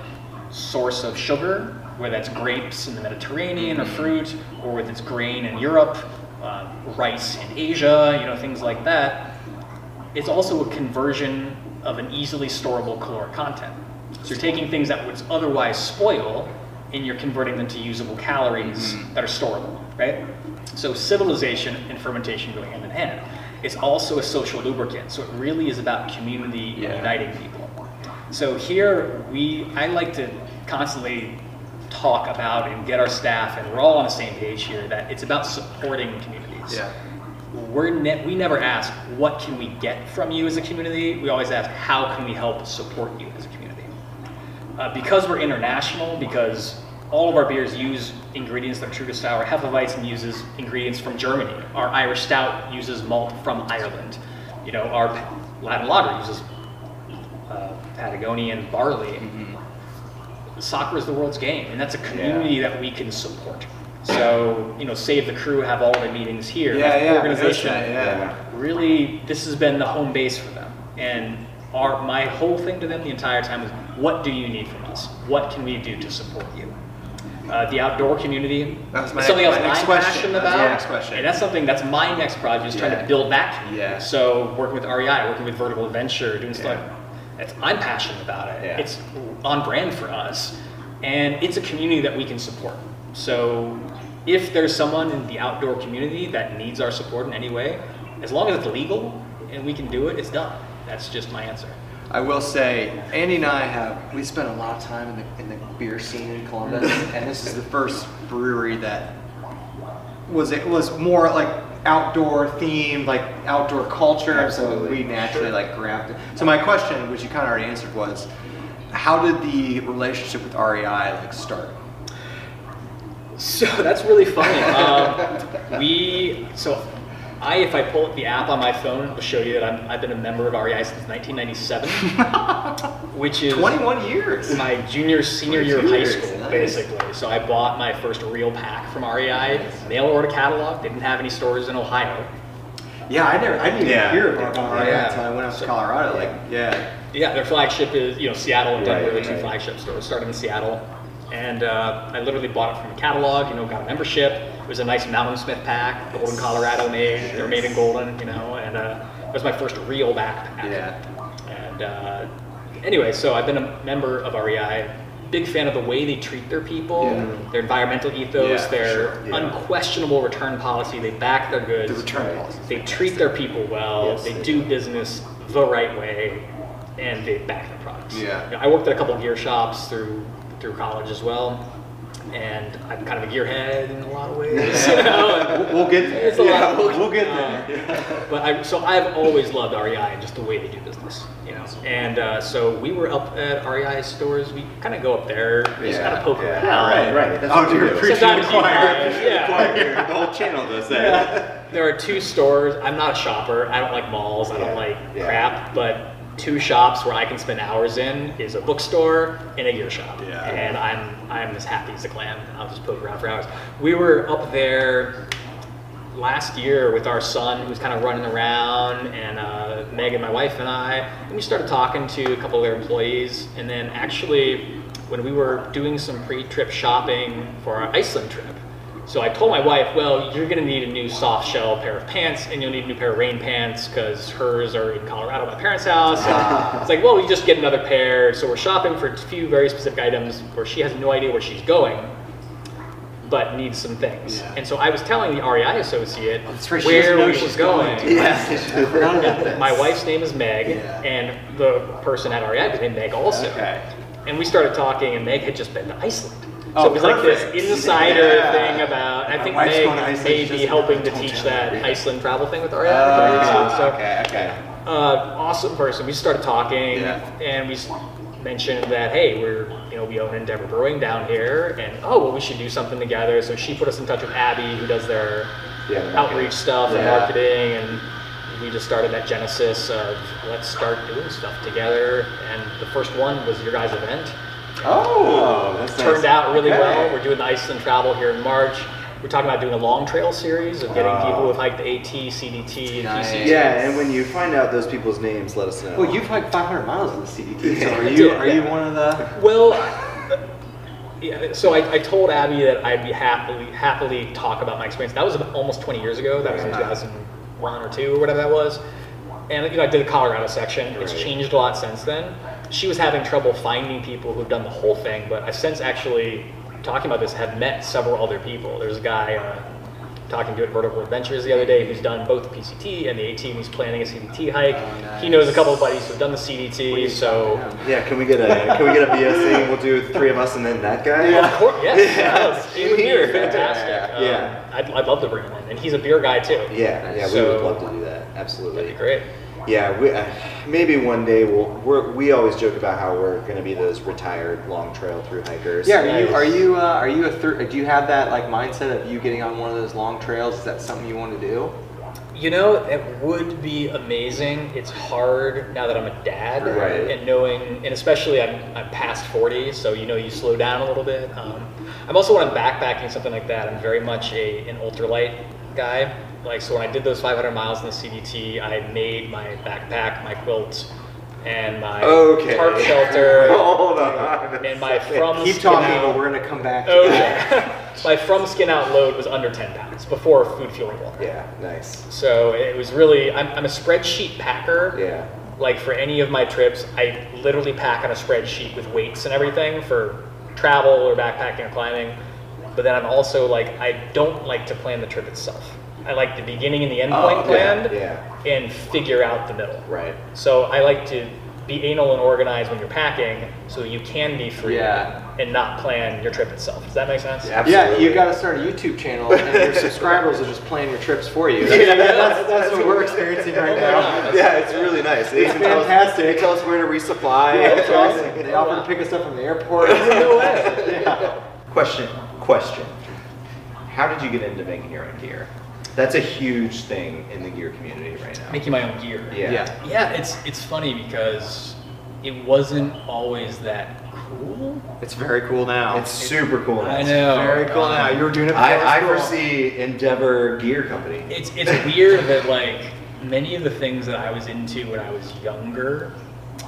source of sugar? Whether that's grapes in the Mediterranean or fruit, or whether it's grain in Europe, uh, rice in Asia, you know things like that. It's also a conversion of an easily storable caloric content. So you're taking things that would otherwise spoil and you're converting them to usable calories that are storable, right? So civilization and fermentation go hand in hand. It's also a social lubricant. So it really is about community Yeah. and uniting people. So here we, I like to constantly talk about and get our staff, and we're all on the same page here, that it's about supporting communities. Yeah. We're ne- we never ask, what can we get from you as a community? We always ask, how can we help support you as a community? Uh, because we're international, because all of our beers use ingredients that are true to sour. Hefeweizen uses ingredients from Germany. Our Irish Stout uses malt from Ireland. You know, our Latin Lager uses uh, Patagonian barley. Soccer is the world's game, and that's a community that we can support. So, you know, Save the Crew have all the meetings here. Yeah, yeah, Organization that, yeah. really this has been the home base for them and our my whole thing to them the entire time is what do you need from us what can we do to support you uh, the outdoor community That was my something next- else my next I'm question. passionate That's my next question. and that's something that's my next project is trying Yeah. to build back Yeah. so working with REI working with Vertical Adventure doing stuff Yeah. it's, I'm passionate about it. Yeah. it's on brand for us and it's a community that we can support. So if there's someone in the outdoor community that needs our support in any way as long as it's legal and we can do it it's done. That's just my answer. I will say, Andy and I have we spent a lot of time in the in the beer scene in Columbus, mm-hmm. and this is the first brewery that was it was more like outdoor themed, like outdoor culture. So we naturally like grabbed it. So my question, which you kind of already answered, was, how did the relationship with REI like start? So that's really funny. Um, we so I if I pull up the app on my phone, it'll show you that I'm, I've been a member of REI since 1997, which is 21 years. my junior senior year of high Years, school, nice. basically. So I bought my first real pack from REI, mail order catalog. They didn't have any stores in Ohio. Yeah, I never, I didn't even Yeah. hear about REI Yeah. until I went out to So- Colorado. Like, yeah, Yeah, their flagship is you know Seattle and Denver, Right, the two right. flagship stores. Started in Seattle, and uh, I literally bought it from a catalog. You know, got a membership. It was a nice Mountainsmith pack, Golden Colorado made. They're made in Golden, you know, and uh, it was my first real backpack. yeah. And uh, anyway, so I've been a member of REI. Big fan of the way they treat their people, Yeah. their environmental ethos, Yeah, their sure, yeah. unquestionable return policy. They back their goods. The return Right. policy. They treat their people well. Yes, they they do business the right way, and they back their products. Yeah. You know, I worked at a couple gear shops through through college as well, and I'm kind of a gearhead in a lot of ways. you know, We'll, we'll get there. It's a lot. Yeah, we'll, we'll get Uh, there. but I, so I've always loved REI and just the way they do business, you know. And uh, so we were up at REI stores. We kind of go up there, we just kind of poke yeah, around. right, right. That's oh, what you dude, do. Sometimes you the choir. guys, yeah. Choir, the whole channel does that. There are two stores. I'm not a shopper. I don't like malls. I don't like yeah. crap. But two shops where I can spend hours in is a bookstore and a gear shop. Yeah. And I'm I'm as happy as a clam. I'll just poke around for hours. We were up there last year with our son who's kind of running around and uh, Meg and my wife and I and we started talking to a couple of their employees and then actually when we were doing some pre-trip shopping for our Iceland trip so I told my wife well you're gonna need a new soft shell pair of pants and you'll need a new pair of rain pants because hers are in Colorado at my parents house and it's like well you just get another pair so we're shopping for a few very specific items where she has no idea where she's going but needs some things. Yeah. And so I was telling the REI associate she where we was going. going. Yeah. My wife's name is Meg, Yeah. and the person at REI was named Meg also. Okay. And we started talking, and Meg had just been to Iceland. Oh, so it was like this insider Yeah. thing about. I My think Meg going to Iceland, may be helping to teach that her. Iceland travel thing with REI. Ah, so, okay, okay. uh, awesome person. We started talking, Yeah. and we mentioned that hey, we're you know we own Endeavor Brewing down here, and oh well, we should do something together. So she put us in touch with Abby, who does their Yeah, outreach stuff and marketing, and we just started that genesis of let's start doing stuff together. And the first one was your guys' event, Oh, uh, that's turned nice. out really Okay. well. We're doing the Iceland travel here in March. We're talking about doing a long trail series of getting Wow. people with hiked the AT, CDT, and Nice. PCT. Yeah, and when you find out those people's names, let us know. Well, you've hiked 500 miles in the CDT, so are you did, are you one of the? Well, yeah, so I, I told Abby that I'd be happily happily talk about my experience. That was almost 20 years ago. That was in 2001 or two or whatever that was. And you know, I did the Colorado section. It's changed a lot since then. She was having trouble finding people who've done the whole thing, but I've since actually talking about this have met several other people. There's a guy uh, talking to at Vertical Adventures the other day who's done both the PCT and the AT. and He's planning a CDT hike. Oh, He knows a couple of buddies who've done the CDT. So. yeah, can we get a can we get a BSC? We'll do three of us and then that guy. Yeah. Of course, yes. Yeah. yes. It Here. fantastic. Yeah, Um, yeah. I'd, I'd love to bring him in. And he's a beer guy too. Yeah, yeah, we would love to do that. Absolutely. That'd be great. Yeah, we, uh, maybe one day we'll. We're, we always joke about how we're going to be those retired long trail through hikers. Yeah, are you are you uh, are you a thir- do you have that like mindset of you getting on one of those long trails? Is that something you want to do? You know, it would be amazing. It's hard now that I'm a dad Right. and knowing, and especially I'm, I'm past 40, so you know you slow down a little bit. Um, I'm also when I'm backpacking something like that, I'm very much a an ultralight guy. Like so, when I did those 500 miles in the CDT, I made my backpack, my quilt, and my Okay. tarp shelter. Hold on. And my from Keep skin talking, out- but we're gonna come back. to that. my from skin out load was under 10 pounds before food fuel and water. Yeah, nice. So it was really, I'm, I'm a spreadsheet packer. Yeah. Like for any of my trips, I literally pack on a spreadsheet with weights and everything for travel or backpacking or climbing. But then I'm also like, I don't like to plan the trip itself. I like the beginning and the end Oh, point okay. planned Yeah. and figure out the middle. Right. So I like to be anal and organized when you're packing so you can be free Yeah. and not plan your trip itself. Does that make sense? Yeah. Yeah, Absolutely. you got to start a YouTube channel, and your subscribers will just plan your trips for you. That's, Yeah, that's, that's what we're experiencing right Oh now. God. Yeah, it's really nice. They It's even tell us- fantastic. They tell us where to resupply. Yeah, it's awesome. They offer to pick us up from the airport. No way. Yeah. Question. Question. How did you get into making your own gear? That's a huge thing in the gear community right now. Making my own gear. Yeah. Yeah. Yeah, it's it's funny because it wasn't always that cool. It's very cool now. It's super cool. I now. know. very cool now. You were doing it. before I, I school. foresee Endeavor Gear Company. It's it's weird that like many of the things that I was into when I was younger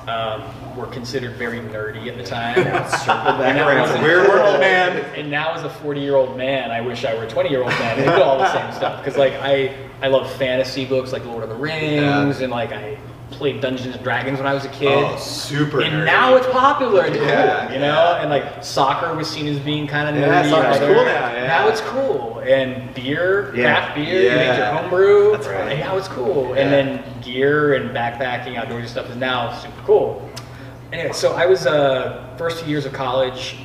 um, were considered very nerdy at the time. Circle back And around. Weird world, man. And now as a 40 year old man, I wish I were a 20 year old man and did all the same stuff. Because like I I love fantasy books like Lord of the Rings and like I played Dungeons and Dragons when I was a kid. Oh, super. and nerdy. now it's popular and cool, Yeah, you know. yeah. And like soccer was seen as being kind of nerdy. Yeah, and soccer's cool now, yeah. Now it's cool, and beer, craft beer, you make your Yeah. home brew, That's right. and now it's cool. And then gear and backpacking, outdoorsy stuff is now super cool. Anyway, so I was uh, first few years of college,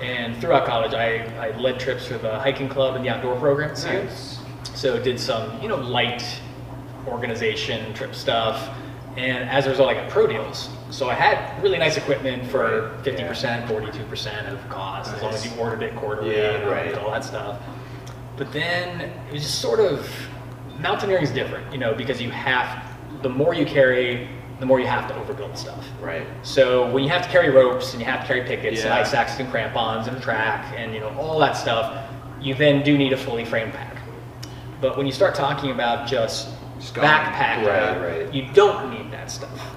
and throughout college, I, I led trips for the hiking club and the outdoor program. at. Nice. So did some, you know, light organization trip stuff. And as a result, I got pro deals. So I had really nice equipment for 50%, 42% of cost, as long as you ordered it quarterly Yeah, and right. all that stuff. But then it was just sort of, mountaineering is different, you know, because you have, the more you carry, the more you have to overbuild stuff. Right. So when you have to carry ropes and you have to carry pickets and Yeah. ice axes and crampons and a track and you know all that stuff, you then do need a fully framed pack. But when you start talking about just, Backpacking, Right, right. you don't need that stuff.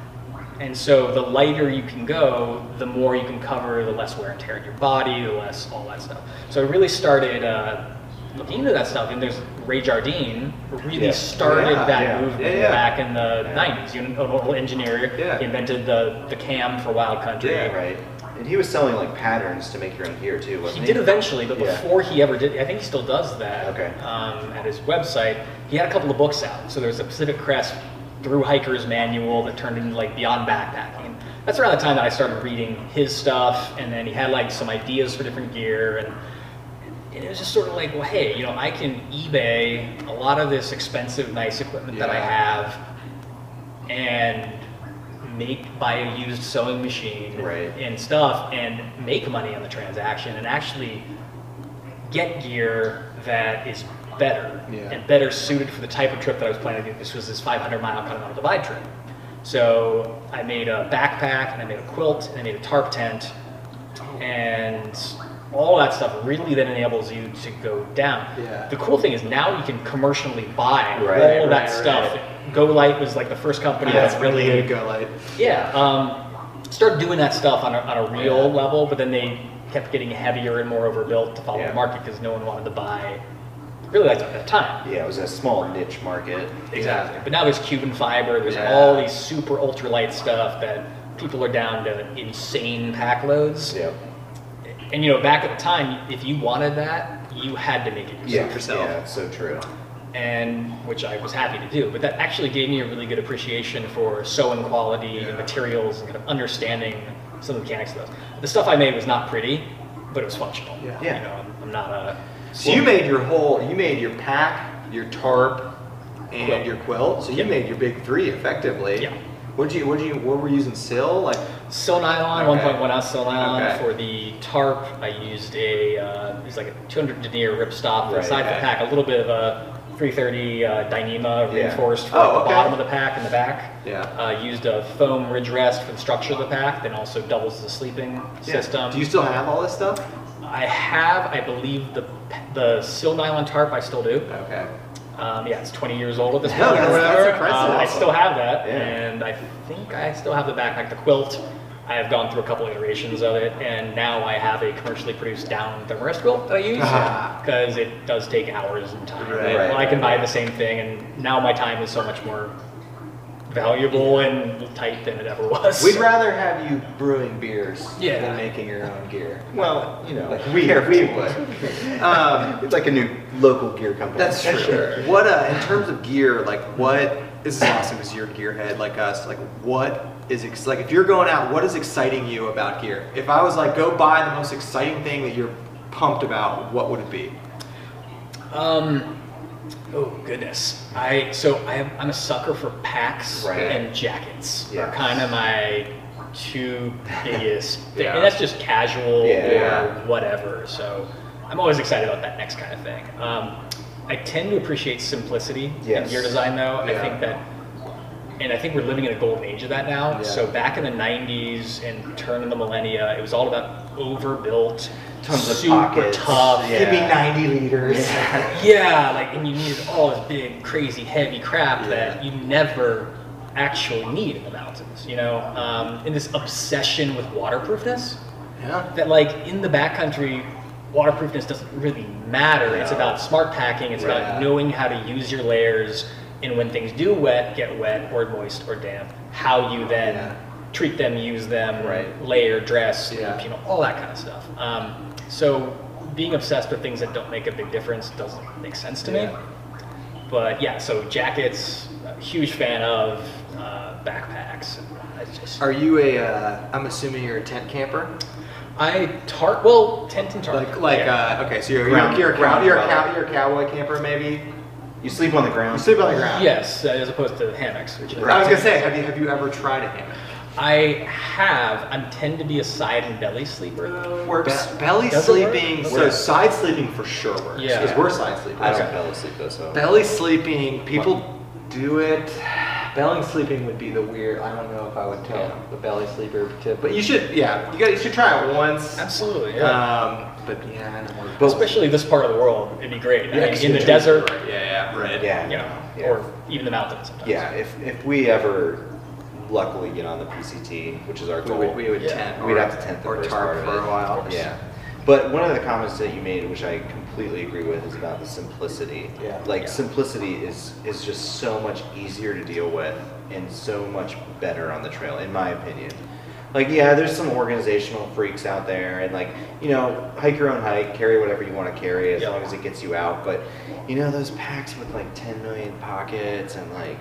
And so the lighter you can go, the more you can cover, the less wear and tear in your body, the less all that stuff. So I really started uh, looking into that stuff. And there's Ray Jardine really Yeah. started Yeah, that yeah. movement back in the Yeah. 90s. You know, an engineer. He invented the, the cam for Wild Country. Yeah. Right. And he was selling like patterns to make your own gear too, He wasn't he? did eventually, but Yeah. before he ever did, I think he still does that. Okay. Um, at his website, he had a couple of books out. So there's a Pacific Crest Through Hiker's Manual that turned into like Beyond Backpacking. That's around the time that I started reading his stuff, and then he had like some ideas for different gear, and, and it was just sort of like, well, hey, you know, I can eBay a lot of this expensive, nice equipment that I have, and make buy a used sewing machine Right. and stuff and make money on the transaction and actually get gear that is better Yeah. and better suited for the type of trip that I was planning to do. This was this 500 mile Continental Divide trip. So I made a backpack and I made a quilt and I made a tarp tent and all that stuff really then enables you to go down. Yeah. The cool thing is now you can commercially buy Right, all of that right, stuff. GoLite was like the first company That's that really go light. yeah, um, started doing that stuff on a, on a real Yeah. level, but then they kept getting heavier and more overbuilt to follow Yeah. the market because no one wanted to buy really like at that time. Yeah, it was a small niche market. Exactly. But now there's Cuben fiber, there's Yeah. all these super ultralight stuff that people are down to insane pack loads. Yeah. And you know, back at the time, if you wanted that, you had to make it Yeah, yourself. yeah, it's so true. And which I was happy to do. But that actually gave me a really good appreciation for sewing quality and materials and kind of understanding some of the mechanics of those. The stuff I made was not pretty, but it was functional. Yeah. Yeah. You know, I'm, I'm not a. So you made your whole, you made your pack, your tarp, and Quilt. your quilt. So you Yeah. made your big three effectively. Yeah. What did you, what did you, what were you using? Sill, like Sill nylon, Okay. 1.1 ounce sill nylon. Okay. For the tarp, I used a, uh, it was like a 200 denier ripstop for Right, the side of okay. the pack, a little bit of a 330 uh, Dyneema Yeah. reinforced for Oh, like, the okay. bottom of the pack and the back. Yeah. Uh, used a foam ridge rest for the structure of the pack, then also doubles as a sleeping system. Do you still have all this stuff? I have, I believe, the the sill nylon tarp. I still do. Okay. Um, yeah, it's 20 years old at this Yeah, point or that's- that's whatever. impressive. Um, I still have that, Yeah. and I think I still have the backpack, the quilt. I have gone through a couple iterations of it, and now I have a commercially produced down thermarest quilt that I use Ah. because it does take hours and time. Right, well, I can right, buy the same thing, and now my time is so much more valuable and tight than it ever was. We'd rather have you brewing beers Yeah. than making your own gear. Well, you know, Like we, we would. Um, it's like a new local gear company. That's true. What uh, in terms of gear, like what? This is awesome because you're gearhead like us. Like what is ex- like if you're going out, what is exciting you about gear? If I was like, go buy the most exciting thing that you're pumped about, what would it be? Um, oh goodness. I so I am, I'm a sucker for packs Right. and jackets. Yeah. Are kind of my two biggest. thing. Yeah. And that's just casual Yeah. or whatever. So I'm always excited about that next kind of thing. Um, I tend to appreciate simplicity in Yes. gear design, though. I think that. And I think we're living in a golden age of that now. Yeah. So back in the 90s and turn of the millennia, it was all about overbuilt, Tons of super pockets. tough, Yeah. Give me 90 liters. yeah, like, and you needed all this big, crazy, heavy crap Yeah. that you never actually need in the mountains, you know? Um, and this obsession with waterproofness, Yeah. that, like, in the backcountry, waterproofness doesn't really matter. It's about smart packing, it's Right. about knowing how to use your layers, and when things do wet, get wet, or moist, or damp, how you then Yeah. treat them, use them, Right. layer, dress, Yeah. you know, all that kind of stuff. Um, so being obsessed with things that don't make a big difference doesn't make sense to me. But yeah, so jackets, huge fan of uh, backpacks. Just Are you a? Uh, I'm assuming you're a tent camper. I tarp well tent and tarp Like, like, yeah. uh, okay, so you're, Ground- you're, you're, ground you're, a cow, you're a cowboy camper, maybe. You sleep on the ground. You sleep on the ground. yes, uh, as opposed to hammocks, which is I was gonna say, have you have you ever tried a hammock? I have. I tend to be a side and belly sleeper though. Works. belly Does it work? sleeping. So side sleeping for sure works. Yeah. Because we're side sleeping. I don't Okay. belly sleep though, so. Belly sleeping, people do it. Belly sleeping would be the weird. I don't know if I would tell Yeah. the belly sleeper tip, but you should. Yeah, you got. You should try it once. Absolutely, yeah. Um, but yeah, I don't know. But- Especially this part of the world, it'd be great. I Yeah, mean, in the extreme desert, right, Yeah, yeah, right. Yeah. you know, Yeah. or even the mountains sometimes. Yeah, if, if we ever luckily get on the PCT, which is our We goal, would, we would Yeah. tent. we'd or- have to tent the or first tarp part of for it. a while. Yeah. But one of the comments that you made, which I completely agree with, is about the simplicity. Yeah. Like Yeah. simplicity is is just so much easier to deal with and so much better on the trail, in my opinion. Like, yeah, there's some organizational freaks out there, and like, you know, hike your own hike, carry whatever you want to carry as Yeah. long as it gets you out. But, you know, those packs with like 10 million pockets and like,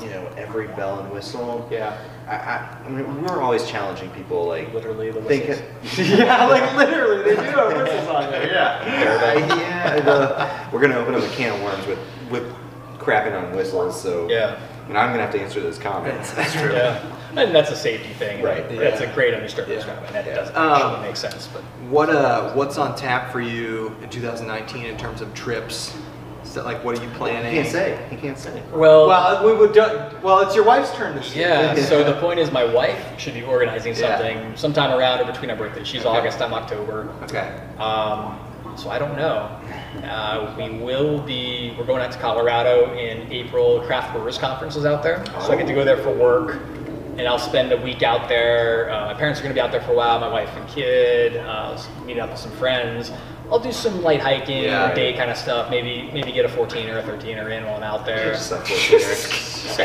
you know, every bell and whistle. Yeah. I, I, I mean, we're always challenging people, like, Literally the think yeah, like literally, they do have whistles on there. Yeah. Uh, yeah, the, we're gonna open up a can of worms with with crapping on whistles. So Yeah. and I'm gonna have to answer those comments. That's true. Yeah, and that's a safety thing. Right. That's Yeah. a great understanding. Yeah. and that Yeah. doesn't Um, actually make sense. But What uh, what's on tap for you in 2019 in terms of trips So, like, what are you planning? He planning? can't say. He can't say. Well, Well, we would. Do, well, it's your wife's turn this year. yeah. So the point is, my wife should be organizing Yeah. something sometime around or between our birthdays. She's Okay. August, I'm October. Okay. Um, so I don't know. Uh, we will be. We're going out to Colorado in April. Craft Brewers Conference is out there, so I get to go there for work, and I'll spend a week out there. Uh, my parents are going to be out there for a while. My wife and kid. Uh, meet up with some friends. I'll do some light hiking, Yeah. day kind of stuff. Maybe maybe get a 14 or a 13 or in while I'm out there. Just like 14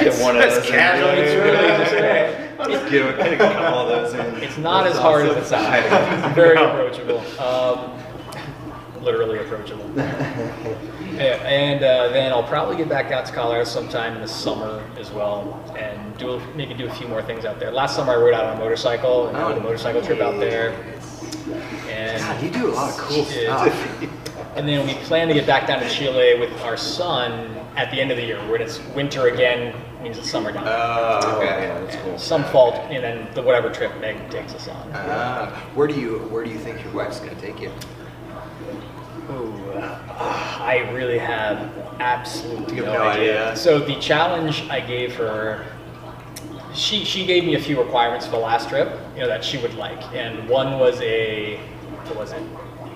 get one of That's those casual. It's really just a- I'll just get a, couple of those in. It's not That's as hard as awesome. it sounds. It's very No. approachable. Um, literally approachable. Yeah, and uh, then I'll probably get back out to Colorado sometime in the summer as well, and do a, maybe do a few more things out there. Last summer I rode out on a motorcycle and did a motorcycle trip out there, and God, you do a lot of cool Yeah. stuff. and then we plan to get back down to Chile with our son at the end of the year. When it's winter again, means it's summer down. Oh, Oh, okay. yeah, that's cool. Some fault, and then the whatever trip Meg takes us on. Uh, where do you Where do you think your wife's gonna take you? Ooh, uh, I really have absolutely no, no idea. idea? So the challenge I gave her, she she gave me a few requirements for the last trip, you know, that she would like, and one was a what was it?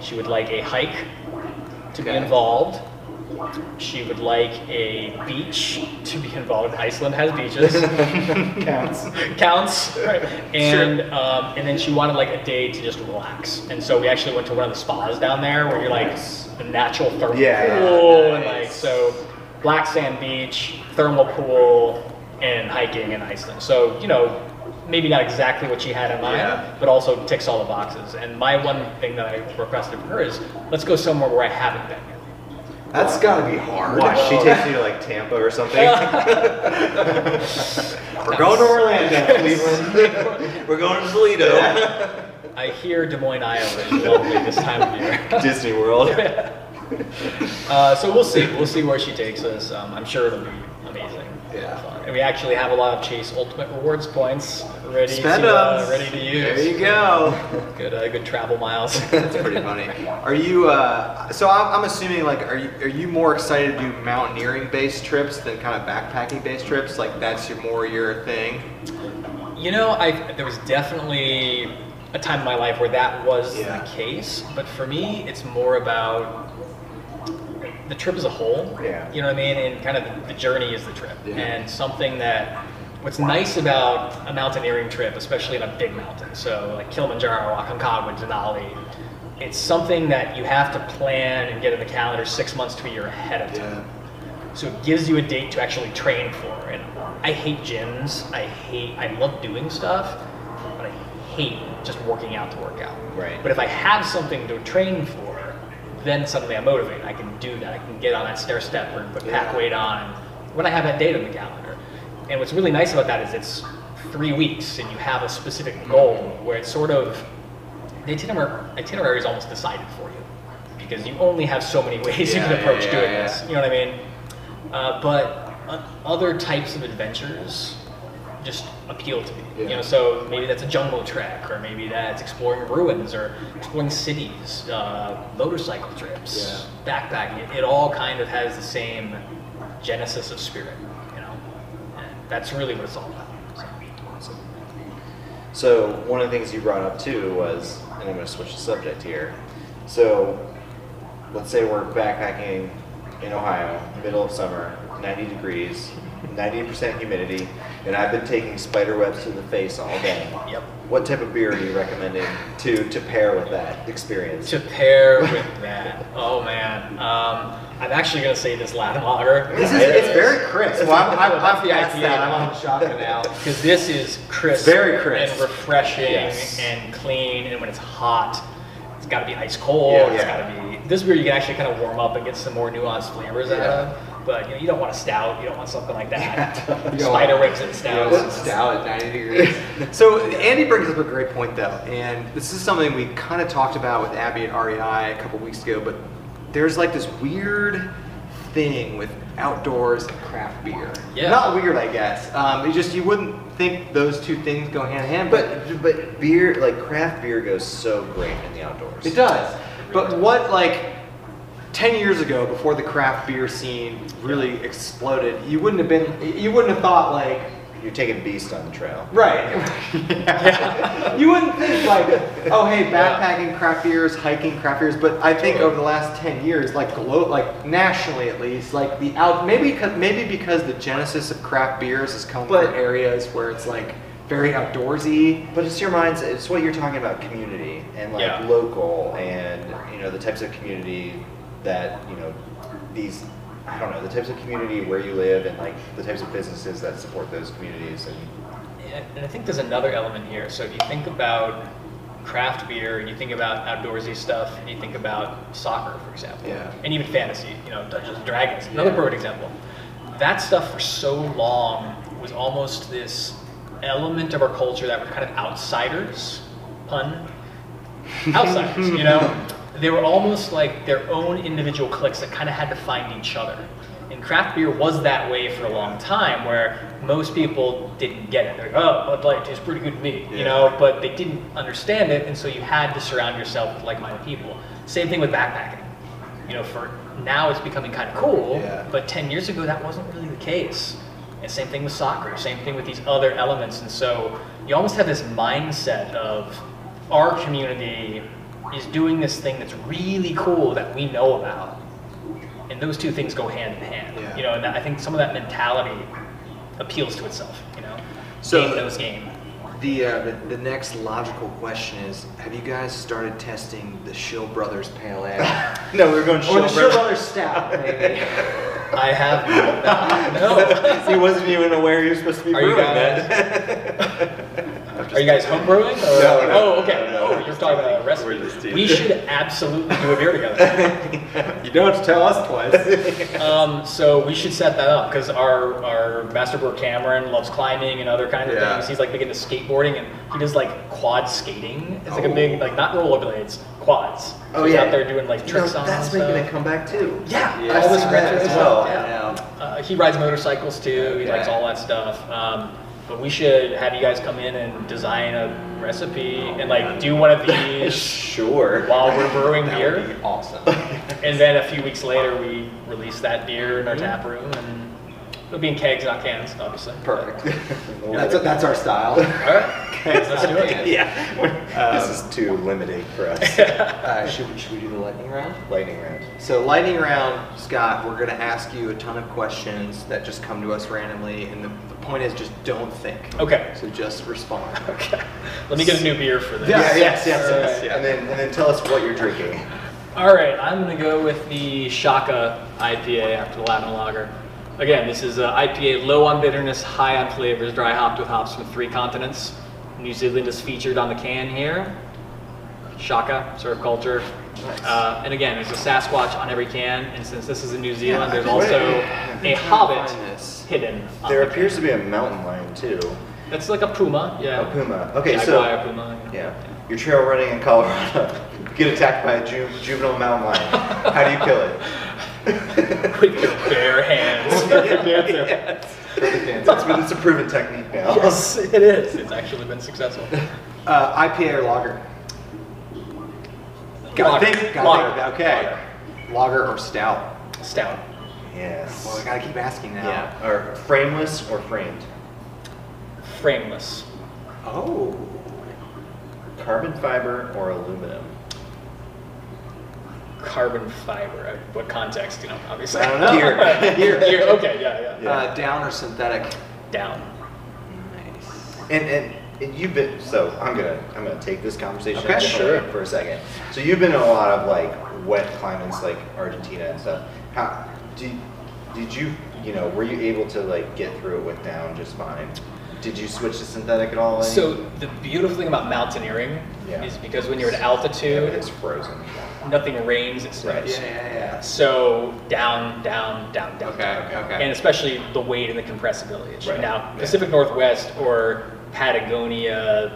She would like a hike to be involved. She would like a beach to be involved. Iceland has beaches. Counts. counts, right? And um, and then she wanted like a day to just relax. And so we actually went to one of the spas down there where you're like the natural thermal Yeah, pool and like so black sand beach, thermal pool, and hiking in Iceland. So you know. Maybe not exactly what she had in mind, Yeah. but also ticks all the boxes. And my one thing that I requested from her is, let's go somewhere where I haven't been yet. That's gotta be hard. Watch, she takes you to like Tampa or something. We're going to Orlando, Cleveland. We're going to Toledo. I hear Des Moines, Iowa is lovely this time of year. Disney World. Uh, so we'll see. We'll see where she takes us. Um, I'm sure it'll be amazing. Yeah. Fun. And we actually have a lot of Chase Ultimate Rewards points ready Spend to uh, ready to use. There you go. Good, uh, good travel miles. That's pretty funny. Are you? Uh, so I'm, I'm assuming like, are you are you more excited to do mountaineering based trips than kind of backpacking based trips? Like that's your more your thing. You know, I there was definitely a time in my life where that was Yeah. the case, but for me, it's more about the trip as a whole. Yeah. You know what I mean? And kind of the, the journey is the trip. Yeah. And something that what's nice about a mountaineering trip, especially in a big mountain, so like Kilimanjaro, Aconcagua, Denali, it's something that you have to plan and get in the calendar six months to a year ahead of time. So it gives you a date to actually train for. And I hate gyms. I hate. I love doing stuff, but I hate just working out to work out. Right. But if I have something to train for, then suddenly I'm motivated. I can do that. I can get on that stair step or put pack weight on when I have that date on the calendar. And what's really nice about that is it's three weeks and you have a specific goal where it's sort of the itinerary, itinerary is almost decided for you because you only have so many ways you can approach yeah, doing yeah, this. You know what I mean? Uh, but uh, other types of adventures just appeal to me. You know, so maybe that's a jungle trek, or maybe that's exploring ruins, or exploring cities, uh, motorcycle trips, backpacking. It, it all kind of has the same genesis of spirit. You know, and that's really what it's all about. So. So one of the things you brought up too was, and I'm going to switch the subject here. So let's say we're backpacking in Ohio, middle of summer, 90 degrees, 90% humidity, and I've been taking spider webs to the face all day. Yep. What type of beer are you recommending to to pair with that experience? To pair with that, oh man, um, I'm actually gonna say this Latin lager. This is it's very crisp. Well, I'm, I'm, I'm the IPA that. I'm on the shotgun now. Because this is crisp, Very crisp. and refreshing, Yes. and clean. And when it's hot, it's got to be ice cold. Yeah, it's yeah. got to be this beer. You can actually kind of warm up and get some more nuanced flavors out of. But you know, you don't want a stout. You don't want something like that. You Spider whips and Yeah, stouts. it's stout at 90 degrees. so Andy brings up a great point though, and this is something we kind of talked about with Abby at REI a couple weeks ago. But there's like this weird thing with outdoors and craft beer. Yeah. Not weird, I guess. Um, it just you wouldn't think those two things go hand in hand, but But but beer like craft beer goes so great in the outdoors. it does. But what like 10 years ago, before the craft beer scene really exploded, you wouldn't have been, you wouldn't have thought like, You're taking Beast on the trail. right. Yeah. You wouldn't think like, oh hey, backpacking craft beers, hiking craft beers, but I think over the last 10 years, like glo- like nationally at least, like the out, maybe, 'cause- maybe because the genesis of craft beers has come But- from areas where it's like very outdoorsy. But it's your minds. It's what you're talking about, community and like Yeah. local, and you know the types of community that you know these. I don't know the types of community where you live, and like the types of businesses that support those communities, and And I think there's another element here. So if you think about craft beer, and you think about outdoorsy stuff, and you think about soccer, for example, Yeah. and even fantasy, you know, Dungeons and Dragons, another Yeah. perfect example. That stuff for so long was almost this element of our culture that were kind of outsiders, pun, outsiders, you know? They were almost like their own individual cliques that kind of had to find each other. And craft beer was that way for a long time where most people didn't get it. They're like, oh, Bud Light tastes pretty good to me, you Yeah. know? But they didn't understand it, and so you had to surround yourself with like-minded people. Same thing with backpacking. You know, for now it's becoming kind of cool, Yeah. but 10 years ago that wasn't really the case. And same thing with soccer, same thing with these other elements. And so you almost have this mindset of our community is doing this thing that's really cool that we know about. And those two things go hand in hand. Yeah. You know, and I think some of that mentality appeals to itself, you know? So- game knows game. The, uh, the the next logical question is: Have you guys started testing the Shill Brothers Pale Ale no, we're going or the Shill Shill Brothers. Brothers Stout? Maybe. I have no. he wasn't even aware he was supposed to be Are you brewing guys- that. Are you guys home brewing? Or? No, no, oh, okay. no, no. Oh, you're talking about a recipe. We should absolutely do a beer together. you don't have to tell us twice. Um, so we should set that up because our, our master brewer Cameron loves climbing and other kinds of Yeah. things. He's like big into skateboarding and he does like quad skating. It's like a Oh. big like not rollerblades, quads. So Oh, he's yeah. out there doing like You know, tricks on that's making stuff. a comeback too. Yeah, Yeah, all this retro as well. Yeah. Uh, he rides motorcycles too. He likes all that stuff. Um, but we should have you guys come in and design a recipe and like do one of these Sure. while we're brewing That beer. would be awesome. And then a few weeks later, we release that beer in our tap room, and it'll be in kegs, not cans, obviously. Perfect. That's that's our style. All right, let's do it. yeah. Um, this is too limiting for us. Uh, should, we, should we do the lightning round? Lightning round. So lightning round, Scott, we're gonna ask you a ton of questions that just come to us randomly, and the, the point is just don't think. Okay. So just respond. Okay. Let me get a new beer for this. Yes, yes, yes, yes, yes. And then and then tell us what you're drinking. All right, I'm gonna go with the Shaka IPA after the Latin Lager. Again, this is an IPA low on bitterness, high on flavors, dry hopped with hops from three continents. New Zealand is featured on the can here. Shaka, serve culture. Nice. Uh, and again, there's a Sasquatch on every can, and since this is in New Zealand, Yeah, there's also a I'm trying to hobbit. Hidden. There the appears to be a mountain lion too. It's like a puma, yeah. A puma. Okay, so Jaguar puma. yeah, you're trail running in Colorado. Get attacked by a ju- juvenile mountain lion. How do you kill it? With your bare hands. Perfect answer. Perfect answer. It's a proven technique now. Yes, it is. It's actually been successful. Uh, IPA or lager? Gotta Lager. think. Lager. think. Okay. Lager or stout? Stout. Yes. Well, I gotta keep asking now. Yeah. Or frameless or framed. Frameless. Oh. Carbon fiber or aluminum. Carbon fiber. Uh, What context, you know, obviously. I don't know. Here. Here. Here. Okay, yeah, yeah. Yeah. Uh, down or synthetic? Down. Nice. And, and and you've been so I'm gonna I'm gonna take this conversation Okay, sure. for a second. So you've been in a lot of like wet climates like Argentina and stuff. How did did you you know were you able to like get through it with down just fine? Did you switch to synthetic at all? any- So the beautiful thing about mountaineering Yeah. is because when you're at Yeah, altitude, it's frozen. nothing rains, it Right. snows. Yeah, yeah, yeah. So down, down, down, down. Okay, down. okay. And especially the weight and the compressibility. Right, Now, yeah. Pacific Northwest or Patagonia,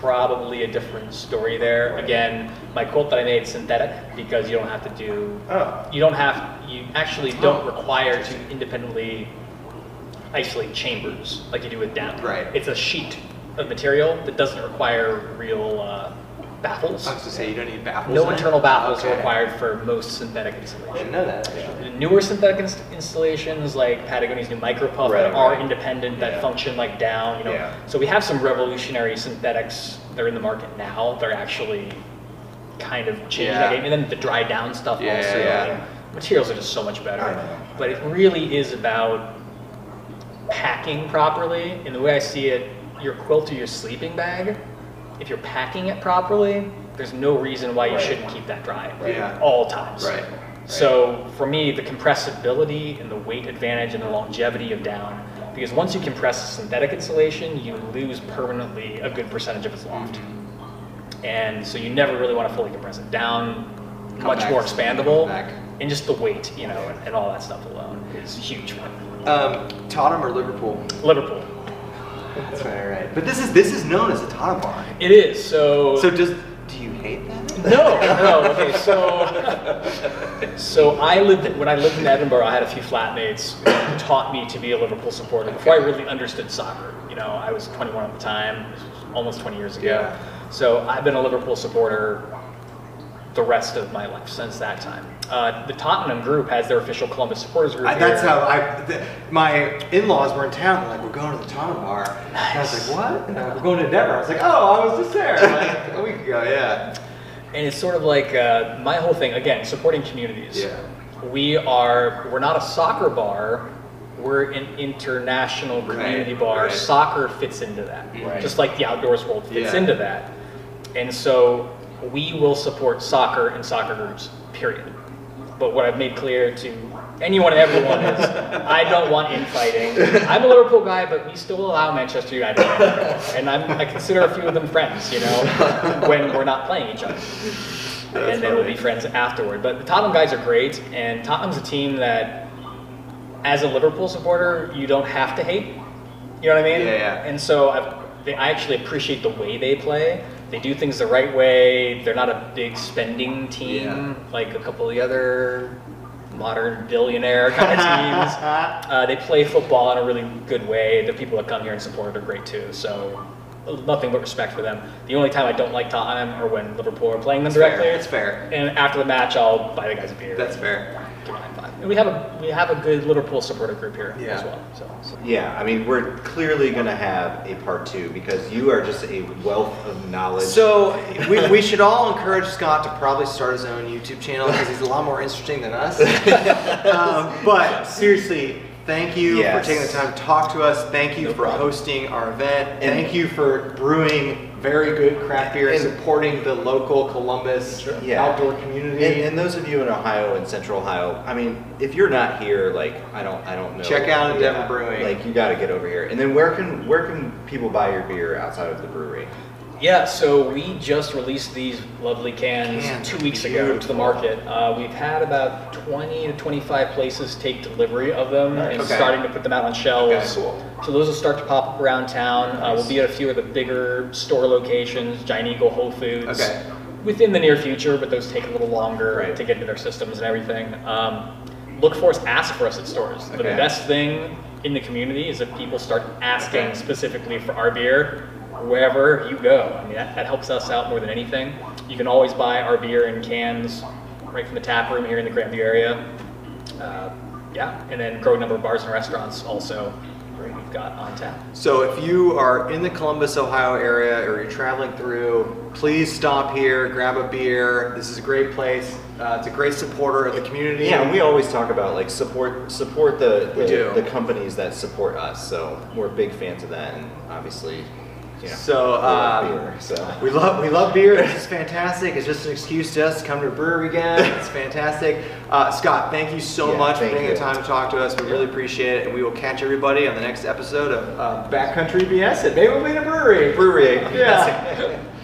probably a different story there. Again, my quote that I made synthetic because you don't have to do Oh. you don't have you actually don't require to independently isolate chambers like you do with down. Right. It's a sheet of material that doesn't require real uh, baffles. I was to say you don't need baffles. No in it? internal baffles are required for most synthetic I didn't know that. actually. Newer synthetic ins- installations like Patagonia's new micropuff Right, that are right. independent, that Yeah. function like down, you know. Yeah. So we have some revolutionary synthetics that are in the market now. They're actually kind of changing Yeah. the game. And then the dry down stuff Yeah, also. yeah, I mean, materials are just so much better. I know. But it really is about packing properly. And the way I see it, your quilt or your sleeping bag, if you're packing it properly, there's no reason why you Right. shouldn't keep that dry Yeah. at all times. Right. So for me, the compressibility and the weight advantage and the longevity of down, because once you compress a synthetic insulation, you lose permanently a good percentage of its loft. And so you never really want to fully compress it down, Come much back, more expandable, and just the weight, you know, and, and all that stuff alone is huge. Um, Tottenham or Liverpool? Liverpool. That's right, right. But this is this is known as a Tottenham bar. It is, so... So does do you hate that? No, no. Okay, so so I lived when I lived in Edinburgh. I had a few flatmates who taught me to be a Liverpool supporter before I really understood soccer. You know, I was 21 at the time, almost 20 years ago. Yeah. So I've been a Liverpool supporter the rest of my life since that time. Uh, the Tottenham group has their official Columbus supporters group. I, that's here. how I. th my in-laws were in town. They're like, we're going to the Tottenham bar. And I was like, what? And like, we're going to Denver. I was like, oh, I was just there like a week ago. Yeah. And it's sort of like uh, my whole thing again, supporting communities. Yeah. We are we're not a soccer bar. We're an international community Right, bar. right. Soccer fits into that, Right. just like the outdoors world fits Yeah. into that. And so we will support soccer and soccer groups. Period. But what I've made clear to anyone and everyone is I don't want infighting. I'm a Liverpool guy, but we still allow Manchester United, and I'm, I consider a few of them friends. You know, when we're not playing each other and then we'll be friends afterward. But the Tottenham guys are great, and Tottenham's a team that, as a Liverpool supporter, you don't have to hate. You know what I mean? Yeah, yeah. And so I've, they, I actually appreciate the way they play. They do things the right way. They're not a big spending team Yeah. like a couple of the other modern billionaire kind of teams. Uh, they play football in a really good way. The people that come here and support it are great too. So nothing but respect for them. The only time I don't like Tottenham are when Liverpool are playing them fair. directly. It's fair. And after the match, I'll buy the guys a beer. That's fair. And we have a we have a good Liverpool supporter group here Yeah. as well. So, so. Yeah, I mean, we're clearly going to have a part two because you are just a wealth of knowledge. So we, we should all encourage Scott to probably start his own YouTube channel because he's a lot more interesting than us. um, but seriously, thank you Yes. for taking the time to talk to us. Thank you No for problem. hosting our event. And- thank you for brewing very good craft beer and, And- supporting the local Columbus Sure. Yeah. outdoor community. and, and those of you in Ohio and Central Ohio, I mean, if you're not here, like, I don't, I don't know. Check out Endeavor Brewing. Like, you got to get over here. And then where can where can people buy your beer outside of the brewery? Yeah, so we just released these lovely cans Cans, two weeks ago to the market. Uh, we've had about 20 to 25 places take delivery of them and Okay. starting to put them out on shelves. Okay, cool. So those will start to pop up around town. Uh, we'll be at a few of the bigger store locations, Giant Eagle, Whole Foods. Okay. Within the near future, but those take a little longer Right. to get into their systems and everything. Um, look for us, ask for us at stores. The best thing in the community is if people start asking specifically for our beer wherever you go. I mean, that, that helps us out more than anything. You can always buy our beer in cans right from the tap room here in the Grandview area. Uh, yeah, and then growing number of bars and restaurants also we've got on tap. So if you are in the Columbus, Ohio area or you're traveling through, please stop here, grab a beer. This is a great place. Uh, it's a great supporter of the community. Yeah, and we always talk about like support support the the, the companies that support us. So we're a big fans of that, and obviously, you So, we love um, beer, so We love we love beer. This is fantastic. It's just an excuse to us to come to a brewery again. It's fantastic. Uh, Scott, thank you so Yeah, much for taking the time to talk to us. We really appreciate it, and we will catch everybody on the next episode of uh, Backcountry BS. And maybe we'll be in a brewery. brewery. Yeah.